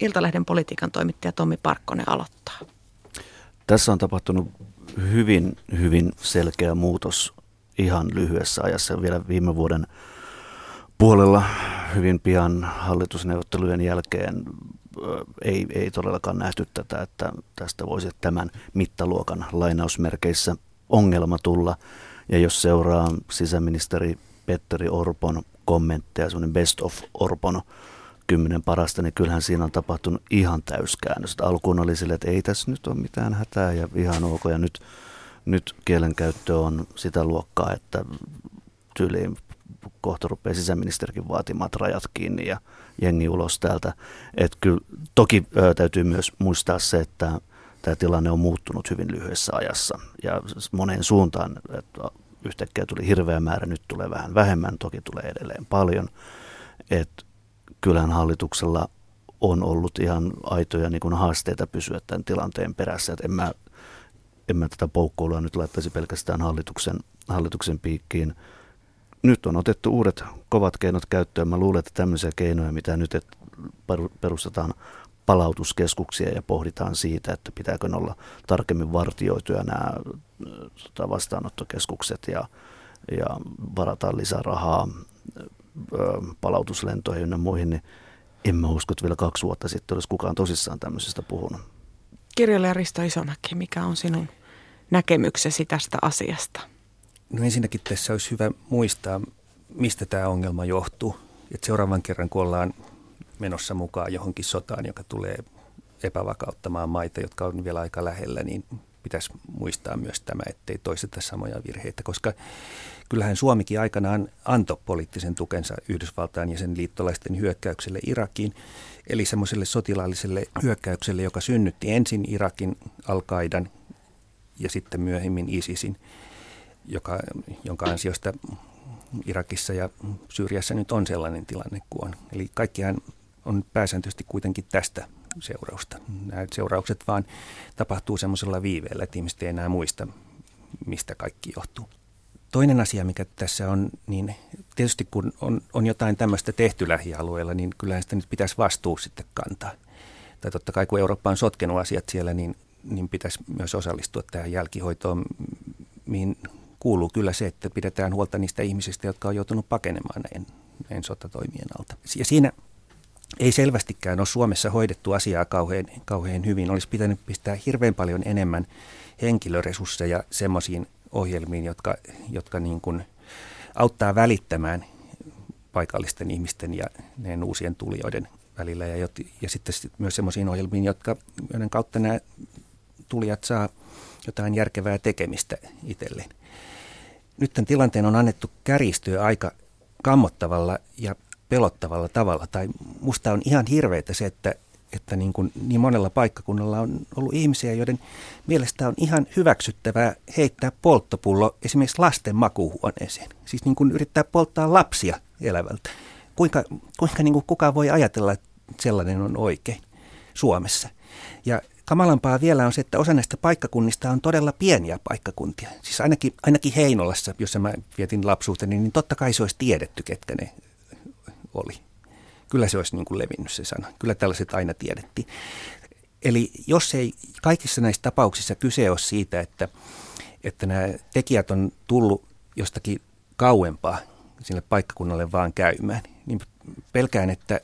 Iltalehden politiikan toimittaja Tommi Parkkonen aloittaa. Tässä on tapahtunut hyvin, hyvin selkeä muutos ihan lyhyessä ajassa. Vielä viime vuoden puolella hyvin pian hallitusneuvottelujen jälkeen ei, ei todellakaan nähty tätä, että tästä voisi tämän mittaluokan lainausmerkeissä ongelma tulla. Ja jos seuraa sisäministeri Petteri Orpon kommentteja, semmoinen best of Orpon kymmenen parasta, niin kyllähän siinä on tapahtunut ihan täyskäännös. Alkuun oli sille, että ei tässä nyt ole mitään hätää ja ihan ok. Ja nyt, nyt kielenkäyttö on sitä luokkaa, että tyyliin kohta rupeaa sisäministerikin vaatimaan rajat kiinni ja jengi ulos täältä. Et kyllä, toki ö, täytyy myös muistaa se, että tämä tilanne on muuttunut hyvin lyhyessä ajassa ja moneen suuntaan. Että yhtäkkiä tuli hirveä määrä, nyt tulee vähän vähemmän, toki tulee edelleen paljon. Et kyllähän hallituksella on ollut ihan aitoja niin kuin haasteita pysyä tämän tilanteen perässä. Et en, mä, en mä tätä poukkoilua nyt laittaisi pelkästään hallituksen, hallituksen piikkiin nyt on otettu uudet kovat keinot käyttöön. Mä luulen, että tämmöisiä keinoja, mitä nyt perustetaan palautuskeskuksia ja pohditaan siitä, että pitääkö ne olla tarkemmin vartioituja nämä tota, vastaanottokeskukset ja, ja varataan lisää rahaa palautuslentoihin ja muihin, niin en mä usko, että vielä kaksi vuotta sitten olisi kukaan tosissaan tämmöisestä puhunut. Kirjailija Risto Isomäki, mikä on sinun näkemyksesi tästä asiasta? No ensinnäkin tässä olisi hyvä muistaa, mistä tämä ongelma johtuu. Että seuraavan kerran, kun ollaan menossa mukaan johonkin sotaan, joka tulee epävakauttamaan maita, jotka on vielä aika lähellä, niin pitäisi muistaa myös tämä, ettei toisteta samoja virheitä, koska kyllähän Suomikin aikanaan antoi poliittisen tukensa Yhdysvaltain ja sen liittolaisten hyökkäykselle Irakiin, eli semmoiselle sotilaalliselle hyökkäykselle, joka synnytti ensin Irakin al ja sitten myöhemmin ISISin joka, jonka ansiosta Irakissa ja Syyriassa nyt on sellainen tilanne kuin on. Eli kaikkihan on pääsääntöisesti kuitenkin tästä seurausta. Nämä seuraukset vaan tapahtuu semmoisella viiveellä, että ihmiset ei enää muista, mistä kaikki johtuu. toinen asia, mikä tässä on, niin tietysti kun on, on jotain tämmöistä tehty lähialueella, niin kyllähän sitä nyt pitäisi vastuu sitten kantaa. Tai totta kai kun Eurooppa on sotkenut asiat siellä, niin, niin pitäisi myös osallistua tähän jälkihoitoon, mihin kuuluu kyllä se, että pidetään huolta niistä ihmisistä, jotka on joutunut pakenemaan näin, näin sotatoimien alta. Ja siinä ei selvästikään ole Suomessa hoidettu asiaa kauhean, kauhean hyvin. Olisi pitänyt pistää hirveän paljon enemmän henkilöresursseja semmoisiin ohjelmiin, jotka, jotka niin kuin auttaa välittämään paikallisten ihmisten ja näiden uusien tulijoiden välillä. Ja, ja sitten myös semmoisiin ohjelmiin, jotka, joiden kautta nämä tulijat saa jotain järkevää tekemistä itselleen. Nyt tämän tilanteen on annettu kärjistyä aika kammottavalla ja pelottavalla tavalla. Tai musta on ihan hirveitä se, että, että niin, kuin niin monella paikkakunnalla on ollut ihmisiä, joiden mielestä on ihan hyväksyttävää heittää polttopullo esimerkiksi lasten makuuhuoneeseen. Siis niin kuin yrittää polttaa lapsia elävältä. Kuinka, kuinka niin kuin kukaan voi ajatella, että sellainen on oikein Suomessa. Ja kamalampaa vielä on se, että osa näistä paikkakunnista on todella pieniä paikkakuntia. Siis ainakin, ainakin Heinolassa, jossa mä vietin lapsuuteni, niin totta kai se olisi tiedetty, ketkä ne oli. Kyllä se olisi niin kuin levinnyt se sana. Kyllä tällaiset aina tiedettiin. Eli jos ei kaikissa näissä tapauksissa kyse ole siitä, että, että nämä tekijät on tullut jostakin kauempaa sinne paikkakunnalle vaan käymään, niin pelkään, että,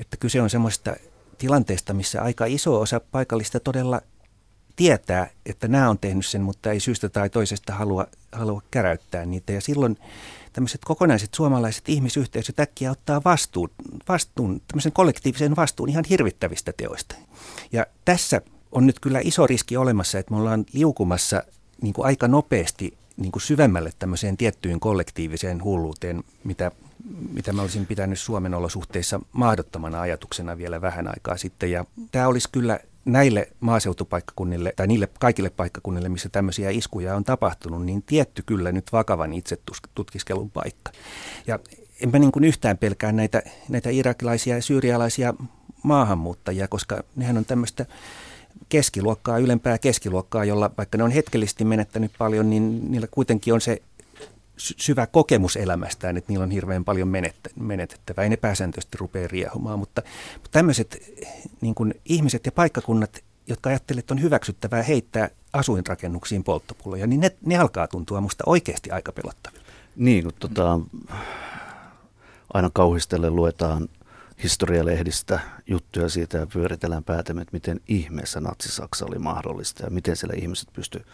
että kyse on semmoista tilanteesta, missä aika iso osa paikallista todella tietää, että nämä on tehnyt sen, mutta ei syystä tai toisesta halua, halua käräyttää niitä. Ja silloin tämmöiset kokonaiset suomalaiset ihmisyhteisöt äkkiä ottaa vastuun, vastuun, tämmöisen kollektiivisen vastuun ihan hirvittävistä teoista. Ja tässä on nyt kyllä iso riski olemassa, että me ollaan liukumassa niin kuin aika nopeasti niin kuin syvemmälle tämmöiseen tiettyyn kollektiiviseen hulluuteen, mitä, mitä mä olisin pitänyt Suomen olosuhteissa mahdottomana ajatuksena vielä vähän aikaa sitten. Ja tämä olisi kyllä näille maaseutupaikkakunnille tai niille kaikille paikkakunnille, missä tämmöisiä iskuja on tapahtunut, niin tietty kyllä nyt vakavan itsetutkiskelun paikka. Ja enpä niin kuin yhtään pelkää näitä, näitä irakilaisia ja syyrialaisia maahanmuuttajia, koska nehän on tämmöistä keskiluokkaa, ylempää keskiluokkaa, jolla vaikka ne on hetkellisesti menettänyt paljon, niin niillä kuitenkin on se syvä kokemus elämästään, että niillä on hirveän paljon menetettävää. Ei ne pääsääntöisesti rupea riehumaan, mutta, mutta tämmöiset niin kuin ihmiset ja paikkakunnat, jotka ajattelevat, että on hyväksyttävää heittää asuinrakennuksiin polttopulloja, niin ne, ne alkaa tuntua musta oikeasti aika pelottavilta. Niin, kun tota, aina kauhistellen luetaan historialehdistä juttuja siitä ja pyöritellään päätämme, että miten ihmeessä natsi-Saksa oli mahdollista ja miten siellä ihmiset pystyivät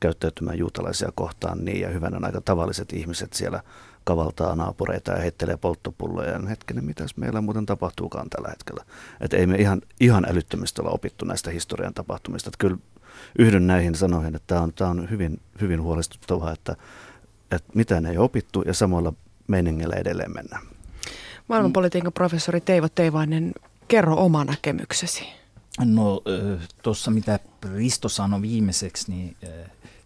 käyttäytymään juutalaisia kohtaan niin ja hyvänä aika tavalliset ihmiset siellä kavaltaa naapureita ja heittelee polttopulloja. Ja hetkinen, mitäs meillä muuten tapahtuukaan tällä hetkellä. Että ei me ihan, ihan älyttömästi olla opittu näistä historian tapahtumista. Että kyllä yhdyn näihin sanoihin, että tämä on, tämä on hyvin, hyvin huolestuttavaa, että, että mitään ei opittu ja samalla meiningillä edelleen mennään. Maailmanpolitiikan professori Teivo Teivainen, kerro oma näkemyksesi. No tuossa mitä Risto sanoi viimeiseksi, niin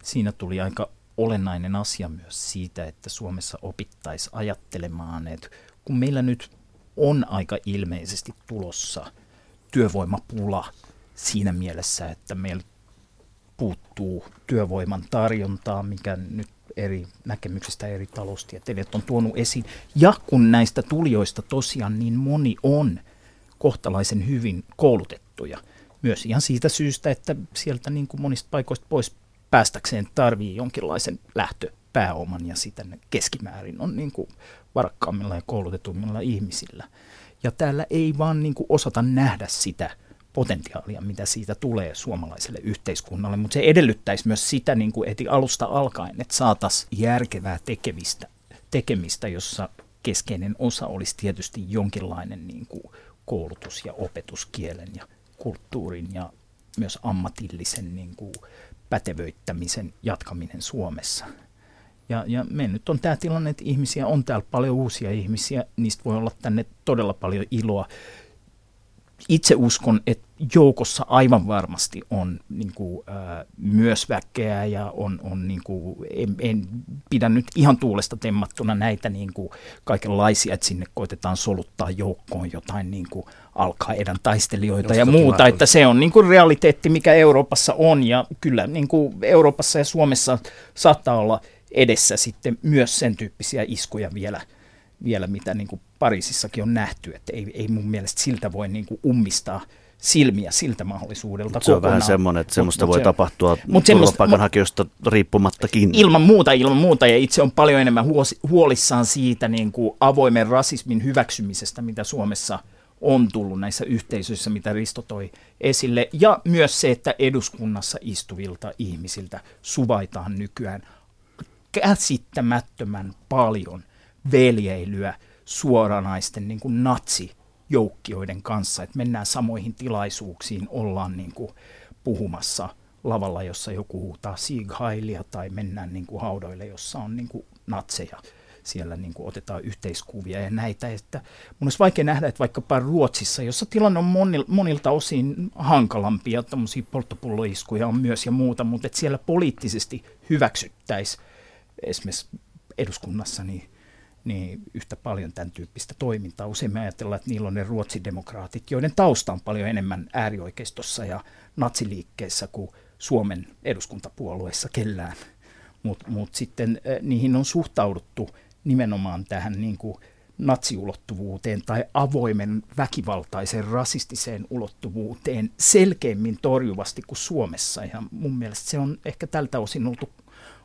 siinä tuli aika olennainen asia myös siitä, että Suomessa opittaisi ajattelemaan, että kun meillä nyt on aika ilmeisesti tulossa työvoimapula siinä mielessä, että meillä puuttuu työvoiman tarjontaa, mikä nyt eri näkemyksistä eri taloustieteilijät on tuonut esiin. Ja kun näistä tulijoista tosiaan niin moni on kohtalaisen hyvin koulutettuja, myös ihan siitä syystä, että sieltä niin kuin monista paikoista pois päästäkseen tarvii jonkinlaisen lähtöpääoman ja sitä keskimäärin on niin kuin varakkaammilla ja koulutetummilla ihmisillä. Ja täällä ei vaan niin kuin osata nähdä sitä potentiaalia, mitä siitä tulee suomalaiselle yhteiskunnalle, mutta se edellyttäisi myös sitä niin kuin eti alusta alkaen, että saataisiin järkevää tekemistä, tekemistä, jossa keskeinen osa olisi tietysti jonkinlainen niin kuin koulutus ja opetuskielen ja kulttuurin ja myös ammatillisen niin kuin pätevöittämisen jatkaminen Suomessa. Ja, ja me nyt on tämä tilanne, että ihmisiä on täällä paljon uusia ihmisiä, niistä voi olla tänne todella paljon iloa itse uskon, että joukossa aivan varmasti on niin kuin, äh, myös väkeä ja on, on niin kuin, en, en pidä nyt ihan tuulesta temmattuna näitä niin kuin, kaikenlaisia, että sinne koitetaan soluttaa joukkoon jotain niin kuin, alkaedan taistelijoita ja muuta, että se on niin kuin, realiteetti, mikä Euroopassa on ja kyllä niin kuin, Euroopassa ja Suomessa saattaa olla edessä sitten myös sen tyyppisiä iskuja vielä, vielä mitä niin kuin Pariisissakin on nähty, että ei, ei mun mielestä siltä voi niin kuin ummistaa – silmiä siltä mahdollisuudelta Se on vähän semmoinen, että semmoista mut, voi se, tapahtua mut turvapaikanhakijoista riippumattakin. Ilman muuta, ilman muuta. Ja itse on paljon enemmän huolissaan siitä niin kuin avoimen rasismin hyväksymisestä, mitä Suomessa on tullut näissä yhteisöissä, mitä Risto toi esille. Ja myös se, että eduskunnassa istuvilta ihmisiltä suvaitaan nykyään käsittämättömän paljon veljeilyä suoranaisten niin kuin natsi joukkioiden kanssa, että mennään samoihin tilaisuuksiin, ollaan niin kuin puhumassa lavalla, jossa joku huutaa Sieg Heilia, tai mennään niin kuin haudoille, jossa on niin kuin natseja. Siellä niin kuin otetaan yhteiskuvia ja näitä. Että mun olisi vaikea nähdä, että vaikkapa Ruotsissa, jossa tilanne on monil, monilta osin hankalampia, tämmöisiä polttopulloiskuja on myös ja muuta, mutta että siellä poliittisesti hyväksyttäisiin esimerkiksi eduskunnassa niin niin yhtä paljon tämän tyyppistä toimintaa. Usein me ajatellaan, että niillä on ne ruotsidemokraatit, joiden tausta on paljon enemmän äärioikeistossa ja natsiliikkeessä kuin Suomen eduskuntapuolueessa kellään. Mutta mut sitten äh, niihin on suhtauduttu nimenomaan tähän niin kuin natsiulottuvuuteen tai avoimen väkivaltaiseen rasistiseen ulottuvuuteen selkeämmin torjuvasti kuin Suomessa. Ja mun mielestä se on ehkä tältä osin ollut,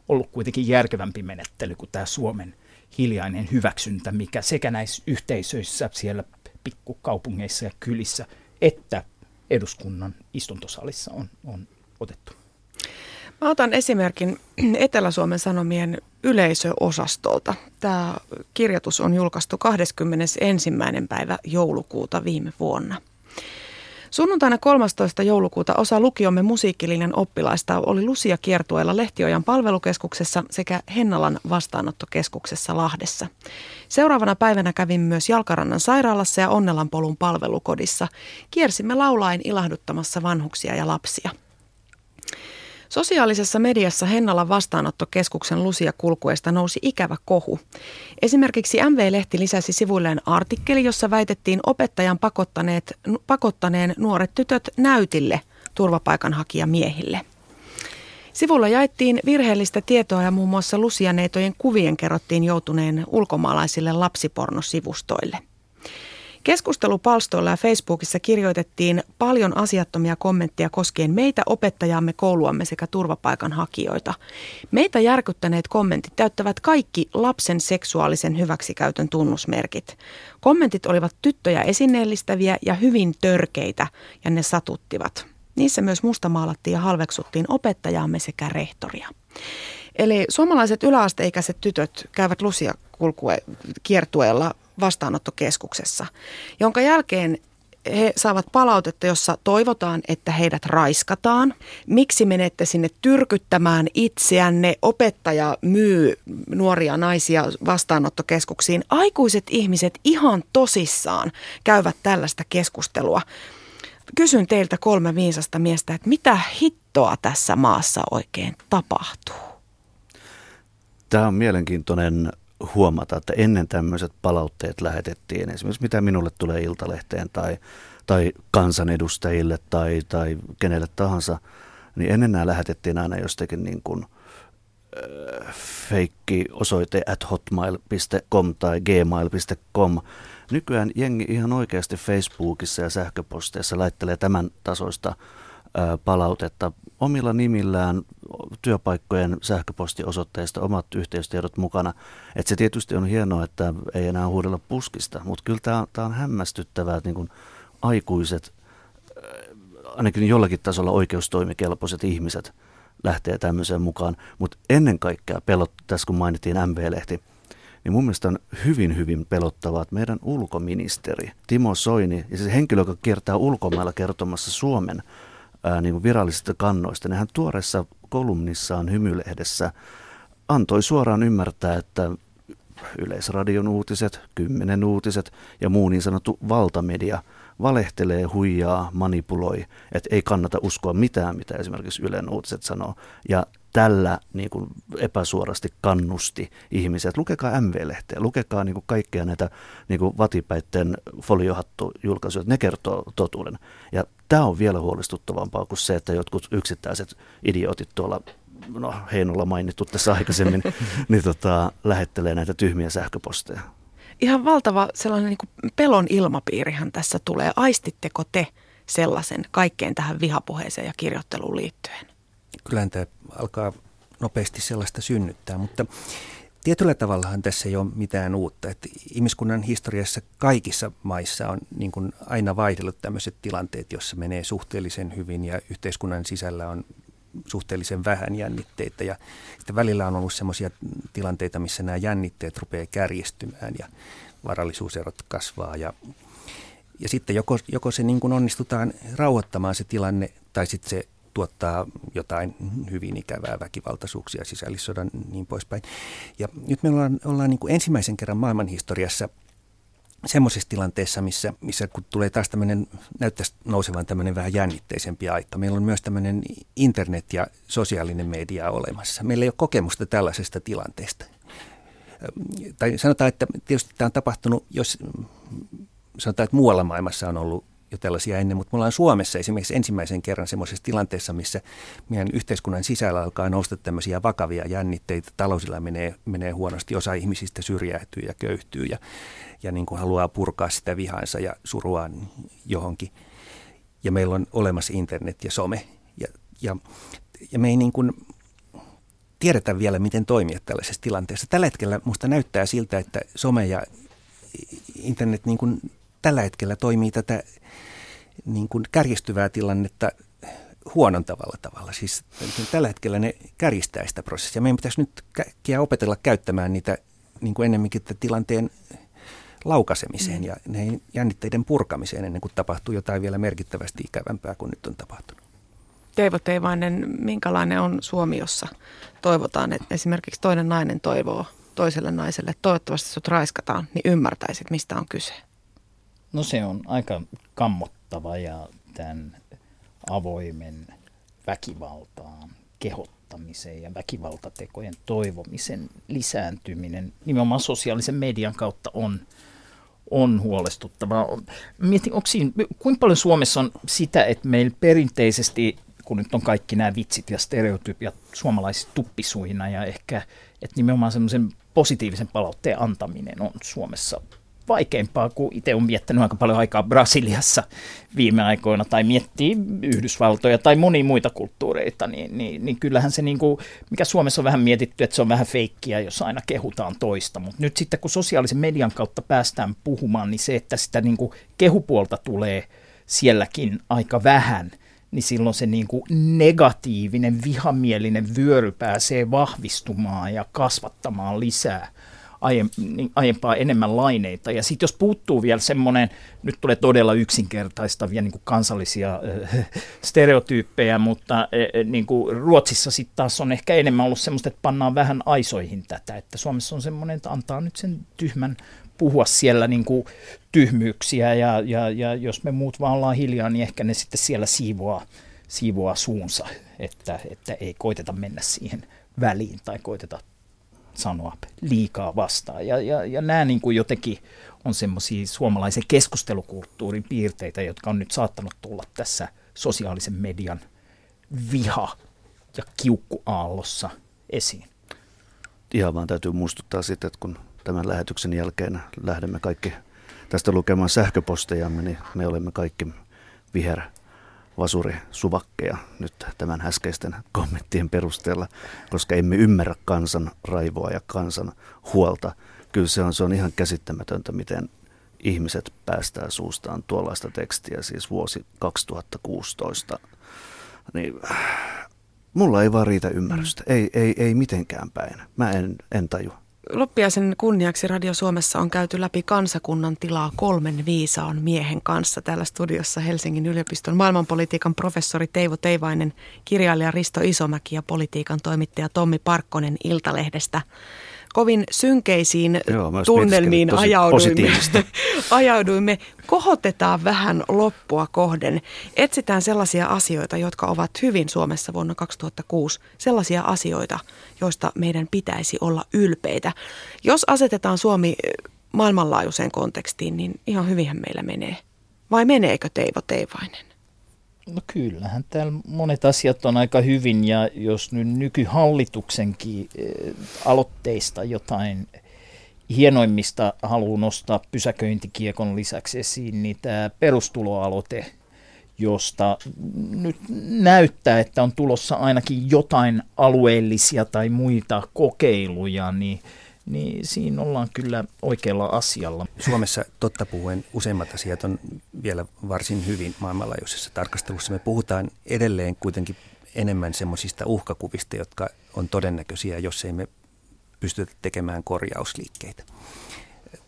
ollut kuitenkin järkevämpi menettely kuin tämä Suomen – hiljainen hyväksyntä, mikä sekä näissä yhteisöissä siellä pikkukaupungeissa ja kylissä, että eduskunnan istuntosalissa on, on otettu. Mä otan esimerkin *clears throat* Etelä-Suomen Sanomien yleisöosastolta. Tämä kirjoitus on julkaistu 21. päivä joulukuuta viime vuonna. Sunnuntaina 13. joulukuuta osa lukiomme musiikkilinjan oppilaista oli Lusia kiertueella Lehtiojan palvelukeskuksessa sekä Hennalan vastaanottokeskuksessa Lahdessa. Seuraavana päivänä kävin myös Jalkarannan sairaalassa ja Onnelan polun palvelukodissa. Kiersimme laulain ilahduttamassa vanhuksia ja lapsia. Sosiaalisessa mediassa Hennalan vastaanottokeskuksen lusia kulkuesta nousi ikävä kohu. Esimerkiksi MV-lehti lisäsi sivuilleen artikkeli, jossa väitettiin opettajan pakottaneet, pakottaneen nuoret tytöt näytille turvapaikanhakijamiehille. Sivulla jaettiin virheellistä tietoa ja muun muassa lusianeitojen kuvien kerrottiin joutuneen ulkomaalaisille lapsipornosivustoille. Keskustelupalstoilla ja Facebookissa kirjoitettiin paljon asiattomia kommentteja koskien meitä, opettajaamme, kouluamme sekä turvapaikanhakijoita. Meitä järkyttäneet kommentit täyttävät kaikki lapsen seksuaalisen hyväksikäytön tunnusmerkit. Kommentit olivat tyttöjä esineellistäviä ja hyvin törkeitä ja ne satuttivat. Niissä myös mustamaalattiin ja halveksuttiin opettajaamme sekä rehtoria. Eli suomalaiset yläasteikäiset tytöt käyvät lusia kulkue kiertueella vastaanottokeskuksessa, jonka jälkeen he saavat palautetta, jossa toivotaan, että heidät raiskataan. Miksi menette sinne tyrkyttämään itseänne? Opettaja myy nuoria naisia vastaanottokeskuksiin. Aikuiset ihmiset ihan tosissaan käyvät tällaista keskustelua. Kysyn teiltä kolme viisasta miestä, että mitä hittoa tässä maassa oikein tapahtuu? Tämä on mielenkiintoinen huomata, että ennen tämmöiset palautteet lähetettiin, esimerkiksi mitä minulle tulee Iltalehteen tai, tai kansanedustajille tai, tai kenelle tahansa, niin ennen nämä lähetettiin aina jostakin niin kuin äh, feikki osoite at hotmail.com tai gmail.com. Nykyään jengi ihan oikeasti Facebookissa ja sähköposteissa laittelee tämän tasoista palautetta omilla nimillään, työpaikkojen sähköpostiosoitteista, omat yhteystiedot mukana. Että se tietysti on hienoa, että ei enää huudella puskista, mutta kyllä tämä, tämä on hämmästyttävää, että niin aikuiset, ainakin jollakin tasolla oikeustoimikelpoiset ihmiset lähtee tämmöiseen mukaan. Mutta ennen kaikkea pelot, tässä kun mainittiin MV-lehti, niin mun mielestä on hyvin, hyvin pelottavaa, että meidän ulkoministeri Timo Soini ja se henkilö, joka kiertää ulkomailla kertomassa Suomen ää, niin kuin virallisista kannoista, niin hän tuoreessa kolumnissaan hymylehdessä antoi suoraan ymmärtää, että Yleisradion uutiset, kymmenen uutiset ja muu niin sanottu valtamedia valehtelee, huijaa, manipuloi, että ei kannata uskoa mitään, mitä esimerkiksi Ylen uutiset sanoo. Ja tällä niin kuin epäsuorasti kannusti ihmisiä, että lukekaa MV-lehteä, lukekaa niin kuin kaikkea näitä niin kuin vatipäitten foliohattu-julkaisuja, ne kertoo totuuden. Ja tämä on vielä huolestuttavampaa kuin se, että jotkut yksittäiset idiotit tuolla no Heinolla mainittu tässä aikaisemmin, *laughs* niin tota, lähettelee näitä tyhmiä sähköposteja. Ihan valtava sellainen niin pelon ilmapiirihän tässä tulee. Aistitteko te sellaisen kaikkeen tähän vihapuheeseen ja kirjoitteluun liittyen? Kyllähän tämä alkaa nopeasti sellaista synnyttää, mutta tietyllä tavallahan tässä ei ole mitään uutta. Että ihmiskunnan historiassa kaikissa maissa on niin kuin aina vaihdellut tämmöiset tilanteet, jossa menee suhteellisen hyvin ja yhteiskunnan sisällä on suhteellisen vähän jännitteitä. Ja sitten välillä on ollut sellaisia tilanteita, missä nämä jännitteet rupeaa kärjistymään ja varallisuuserot kasvaa. Ja, ja sitten joko, joko se niin kuin onnistutaan rauhoittamaan se tilanne tai sitten se tuottaa jotain hyvin ikävää väkivaltaisuuksia, sisällissodan niin poispäin. Ja nyt me ollaan, ollaan niin kuin ensimmäisen kerran maailmanhistoriassa semmoisessa tilanteessa, missä, missä kun tulee taas tämmöinen, näyttäisi nousevan tämmöinen vähän jännitteisempi aika. Meillä on myös tämmöinen internet ja sosiaalinen media olemassa. Meillä ei ole kokemusta tällaisesta tilanteesta. Tai sanotaan, että tietysti tämä on tapahtunut, jos sanotaan, että muualla maailmassa on ollut jo tällaisia ennen, mutta me ollaan Suomessa esimerkiksi ensimmäisen kerran semmoisessa tilanteessa, missä meidän yhteiskunnan sisällä alkaa nousta tämmöisiä vakavia jännitteitä. Talousilla menee, menee huonosti, osa ihmisistä syrjäytyy ja köyhtyy ja, ja niin kuin haluaa purkaa sitä vihansa ja suruaan johonkin. Ja meillä on olemassa internet ja some. Ja, ja, ja me ei niin kuin tiedetä vielä, miten toimia tällaisessa tilanteessa. Tällä hetkellä musta näyttää siltä, että some ja internet niin kuin tällä hetkellä toimii tätä niin kuin kärjistyvää tilannetta huonontavalla tavalla. Siis tällä hetkellä ne kärjistää sitä prosessia. Meidän pitäisi nyt käkkiä opetella käyttämään niitä niin kuin ennemminkin tilanteen laukasemiseen mm. ja ne jännitteiden purkamiseen ennen kuin tapahtuu jotain vielä merkittävästi ikävämpää kuin nyt on tapahtunut. Teivo Teivainen, minkälainen on Suomi, jossa toivotaan, että esimerkiksi toinen nainen toivoo toiselle naiselle, että toivottavasti sut raiskataan, niin ymmärtäisit, mistä on kyse? No se on aika kammottava ja tämän avoimen väkivaltaan kehottamisen ja väkivaltatekojen toivomisen lisääntyminen nimenomaan sosiaalisen median kautta on, on huolestuttavaa. Mietin, onko siinä, kuinka paljon Suomessa on sitä, että meillä perinteisesti, kun nyt on kaikki nämä vitsit ja stereotypiat suomalaisista tuppisuina ja ehkä, että nimenomaan semmoisen positiivisen palautteen antaminen on Suomessa vaikeampaa, kun itse on viettänyt aika paljon aikaa Brasiliassa viime aikoina tai miettii Yhdysvaltoja tai monia muita kulttuureita, niin, niin, niin kyllähän se, niin kuin, mikä Suomessa on vähän mietitty, että se on vähän feikkiä, jos aina kehutaan toista. Mutta nyt sitten kun sosiaalisen median kautta päästään puhumaan, niin se, että sitä niin kuin kehupuolta tulee sielläkin aika vähän, niin silloin se niin kuin negatiivinen, vihamielinen vyöry pääsee vahvistumaan ja kasvattamaan lisää aiempaa enemmän laineita. Ja sitten jos puuttuu vielä semmoinen, nyt tulee todella yksinkertaistavia niin kuin kansallisia stereotyyppejä, mutta äh, niin kuin Ruotsissa sitten taas on ehkä enemmän ollut semmoista, että pannaan vähän aisoihin tätä, että Suomessa on semmoinen, että antaa nyt sen tyhmän puhua siellä niin kuin tyhmyyksiä ja, ja, ja jos me muut vaan ollaan hiljaa, niin ehkä ne sitten siellä siivoaa, siivoaa suunsa, että, että ei koiteta mennä siihen väliin tai koiteta sanoa liikaa vastaan. Ja, ja, ja nämä niin kuin jotenkin on semmoisia suomalaisen keskustelukulttuurin piirteitä, jotka on nyt saattanut tulla tässä sosiaalisen median viha- ja kiukkuaallossa esiin. Ihan vaan täytyy muistuttaa sitten, että kun tämän lähetyksen jälkeen lähdemme kaikki tästä lukemaan sähköpostejamme, niin me olemme kaikki viher vasuri suvakkeja nyt tämän äskeisten kommenttien perusteella, koska emme ymmärrä kansan raivoa ja kansan huolta. Kyllä se on, se on ihan käsittämätöntä, miten ihmiset päästää suustaan tuollaista tekstiä, siis vuosi 2016. Niin, mulla ei vaan riitä ymmärrystä, mm. ei, ei, ei mitenkään päin. Mä en, en tajua. Loppiaisen kunniaksi Radio Suomessa on käyty läpi kansakunnan tilaa kolmen viisaan miehen kanssa. Täällä studiossa Helsingin yliopiston maailmanpolitiikan professori Teivo Teivainen, kirjailija Risto Isomäki ja politiikan toimittaja Tommi Parkkonen Iltalehdestä kovin synkeisiin Joo, tunnelmiin ajauduimme. *laughs* ajauduimme. Kohotetaan vähän loppua kohden. Etsitään sellaisia asioita, jotka ovat hyvin Suomessa vuonna 2006. Sellaisia asioita, joista meidän pitäisi olla ylpeitä. Jos asetetaan Suomi maailmanlaajuiseen kontekstiin, niin ihan hyvinhän meillä menee. Vai meneekö Teivo Teivainen? No kyllähän täällä monet asiat on aika hyvin ja jos nyt nykyhallituksenkin äh, aloitteista jotain hienoimmista haluaa nostaa pysäköintikiekon lisäksi esiin, niin tämä perustuloaloite, josta nyt näyttää, että on tulossa ainakin jotain alueellisia tai muita kokeiluja, niin niin siinä ollaan kyllä oikealla asialla. Suomessa totta puhuen useimmat asiat on vielä varsin hyvin maailmanlaajuisessa tarkastelussa. Me puhutaan edelleen kuitenkin enemmän semmoisista uhkakuvista, jotka on todennäköisiä, jos ei me pystytä tekemään korjausliikkeitä.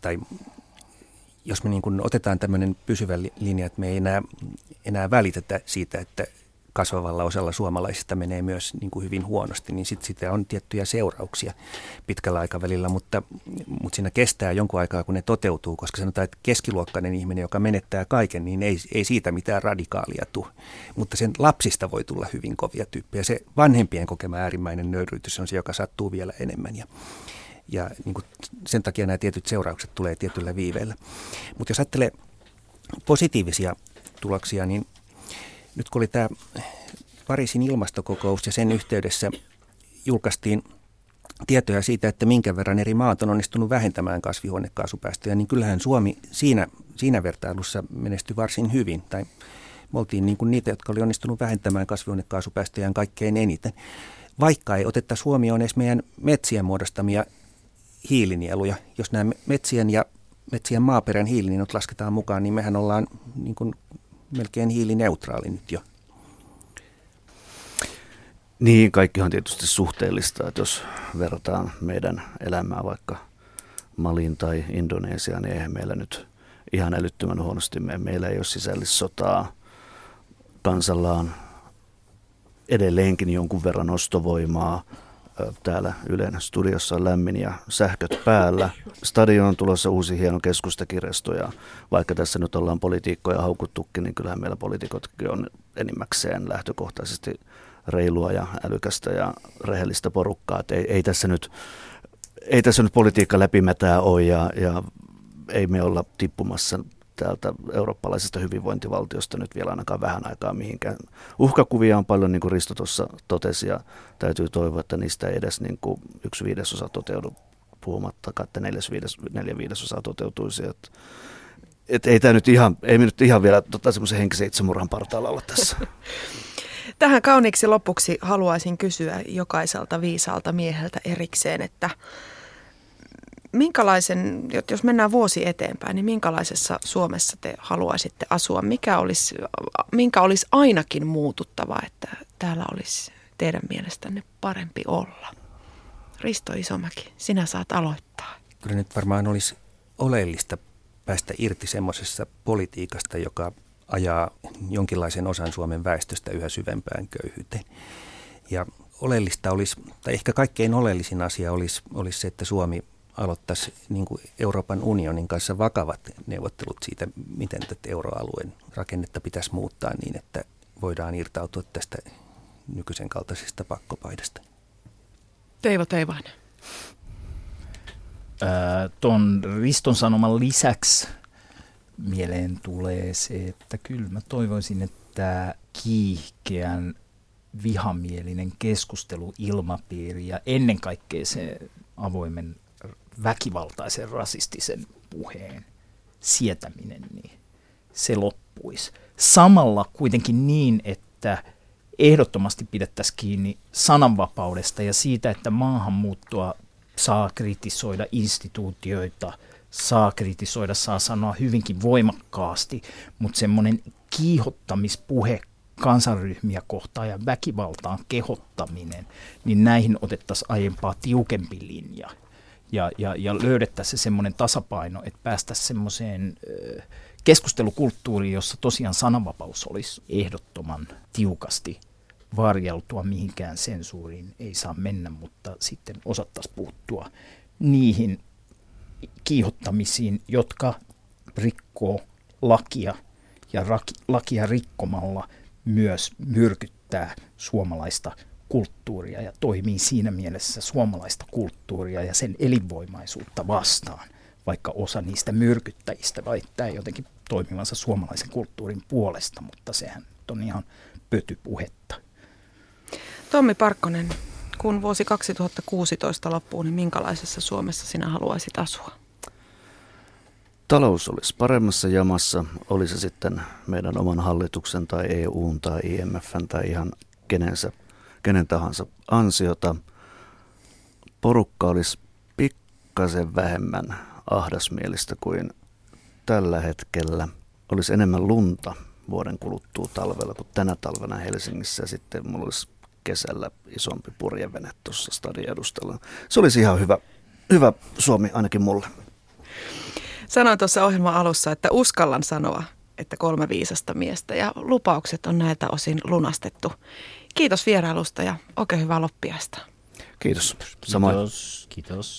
Tai jos me niin kuin otetaan tämmöinen pysyvä linja, että me ei enää, enää välitetä siitä, että kasvavalla osalla suomalaisista menee myös niin kuin hyvin huonosti, niin sitten sitä on tiettyjä seurauksia pitkällä aikavälillä, mutta, mutta siinä kestää jonkun aikaa, kun ne toteutuu, koska sanotaan, että keskiluokkainen ihminen, joka menettää kaiken, niin ei, ei siitä mitään radikaalia tule. Mutta sen lapsista voi tulla hyvin kovia tyyppejä. Se vanhempien kokema äärimmäinen nöyryytys on se, joka sattuu vielä enemmän. Ja, ja niin kuin sen takia nämä tietyt seuraukset tulee tietyllä viiveellä. Mutta jos ajattelee positiivisia tuloksia, niin nyt kun oli tämä Pariisin ilmastokokous ja sen yhteydessä julkaistiin tietoja siitä, että minkä verran eri maat on onnistunut vähentämään kasvihuonekaasupäästöjä, niin kyllähän Suomi siinä, siinä vertailussa menestyi varsin hyvin. Tai me oltiin niin kuin niitä, jotka oli onnistunut vähentämään kasvihuonekaasupäästöjään kaikkein eniten. Vaikka ei otettaisi huomioon edes meidän metsien muodostamia hiilinieluja. Jos nämä metsien ja metsien maaperän hiilinielut lasketaan mukaan, niin mehän ollaan niin kuin melkein hiilineutraali nyt jo. Niin, kaikki on tietysti suhteellista, että jos verrataan meidän elämää vaikka Malin tai Indonesiaan, niin eihän meillä nyt ihan älyttömän huonosti me. Meillä ei ole sisällissotaa. Kansallaan edelleenkin jonkun verran ostovoimaa täällä Ylen studiossa on lämmin ja sähköt päällä. Stadion on tulossa uusi hieno keskustakirjasto ja vaikka tässä nyt ollaan politiikkoja haukuttukin, niin kyllähän meillä poliitikotkin on enimmäkseen lähtökohtaisesti reilua ja älykästä ja rehellistä porukkaa. Ei, ei, tässä nyt, ei tässä nyt politiikka läpimätää ole ja, ja ei me olla tippumassa täältä eurooppalaisesta hyvinvointivaltiosta nyt vielä ainakaan vähän aikaa mihinkään. Uhkakuvia on paljon, niin kuin Risto tuossa totesi, ja täytyy toivoa, että niistä ei edes niin kuin yksi viidesosa toteudu, puhumattakaan, että neljäs viides, neljä viidesosa toteutuisi. Että et ei tämä nyt ihan, ei me nyt ihan vielä tota, semmoisen henkisen itsemurhan partaalla olla tässä. *laughs* Tähän kauniiksi lopuksi haluaisin kysyä jokaiselta viisaalta mieheltä erikseen, että minkälaisen, jos mennään vuosi eteenpäin, niin minkälaisessa Suomessa te haluaisitte asua? Mikä olisi, minkä olisi ainakin muututtava, että täällä olisi teidän mielestänne parempi olla? Risto Isomäki, sinä saat aloittaa. Kyllä nyt varmaan olisi oleellista päästä irti semmoisessa politiikasta, joka ajaa jonkinlaisen osan Suomen väestöstä yhä syvempään köyhyyteen. Ja oleellista olisi, tai ehkä kaikkein oleellisin asia olisi, olisi se, että Suomi aloittaisi niin kuin Euroopan unionin kanssa vakavat neuvottelut siitä, miten tätä euroalueen rakennetta pitäisi muuttaa niin, että voidaan irtautua tästä nykyisen kaltaisesta pakkopaidasta. Teivo Teivainen. Tuon Riston sanoman lisäksi mieleen tulee se, että kyllä mä toivoisin, että kiihkeän vihamielinen keskusteluilmapiiri ja ennen kaikkea se avoimen väkivaltaisen rasistisen puheen sietäminen, niin se loppuisi. Samalla kuitenkin niin, että ehdottomasti pidettäisiin kiinni sananvapaudesta ja siitä, että maahanmuuttoa saa kritisoida instituutioita, saa kritisoida, saa sanoa hyvinkin voimakkaasti, mutta semmoinen kiihottamispuhe kansanryhmiä kohtaan ja väkivaltaan kehottaminen, niin näihin otettaisiin aiempaa tiukempi linja ja, ja, ja löydettäisiin se semmoinen tasapaino, että päästäisiin semmoiseen keskustelukulttuuriin, jossa tosiaan sananvapaus olisi ehdottoman tiukasti varjeltua mihinkään sensuuriin. Ei saa mennä, mutta sitten osattaisiin puuttua niihin kiihottamisiin, jotka rikkoo lakia ja lakia rikkomalla myös myrkyttää suomalaista kulttuuria ja toimii siinä mielessä suomalaista kulttuuria ja sen elinvoimaisuutta vastaan, vaikka osa niistä myrkyttäjistä väittää jotenkin toimivansa suomalaisen kulttuurin puolesta, mutta sehän on ihan pötypuhetta. Tommi Parkkonen, kun vuosi 2016 loppuu, niin minkälaisessa Suomessa sinä haluaisit asua? Talous olisi paremmassa jamassa, oli se sitten meidän oman hallituksen tai EUn tai IMFn tai ihan kenensä, kenen tahansa ansiota. Porukka olisi pikkasen vähemmän ahdasmielistä kuin tällä hetkellä. Olisi enemmän lunta vuoden kuluttua talvella kuin tänä talvena Helsingissä ja sitten mulla olisi kesällä isompi purjevene tuossa stadin edustalla. Se olisi ihan hyvä, hyvä Suomi ainakin mulle. Sanoin tuossa ohjelman alussa, että uskallan sanoa, että kolme viisasta miestä ja lupaukset on näiltä osin lunastettu. Kiitos vierailusta ja oikein hyvää loppiaista. Kiitos. Samoin. Kiitos. Kiitos.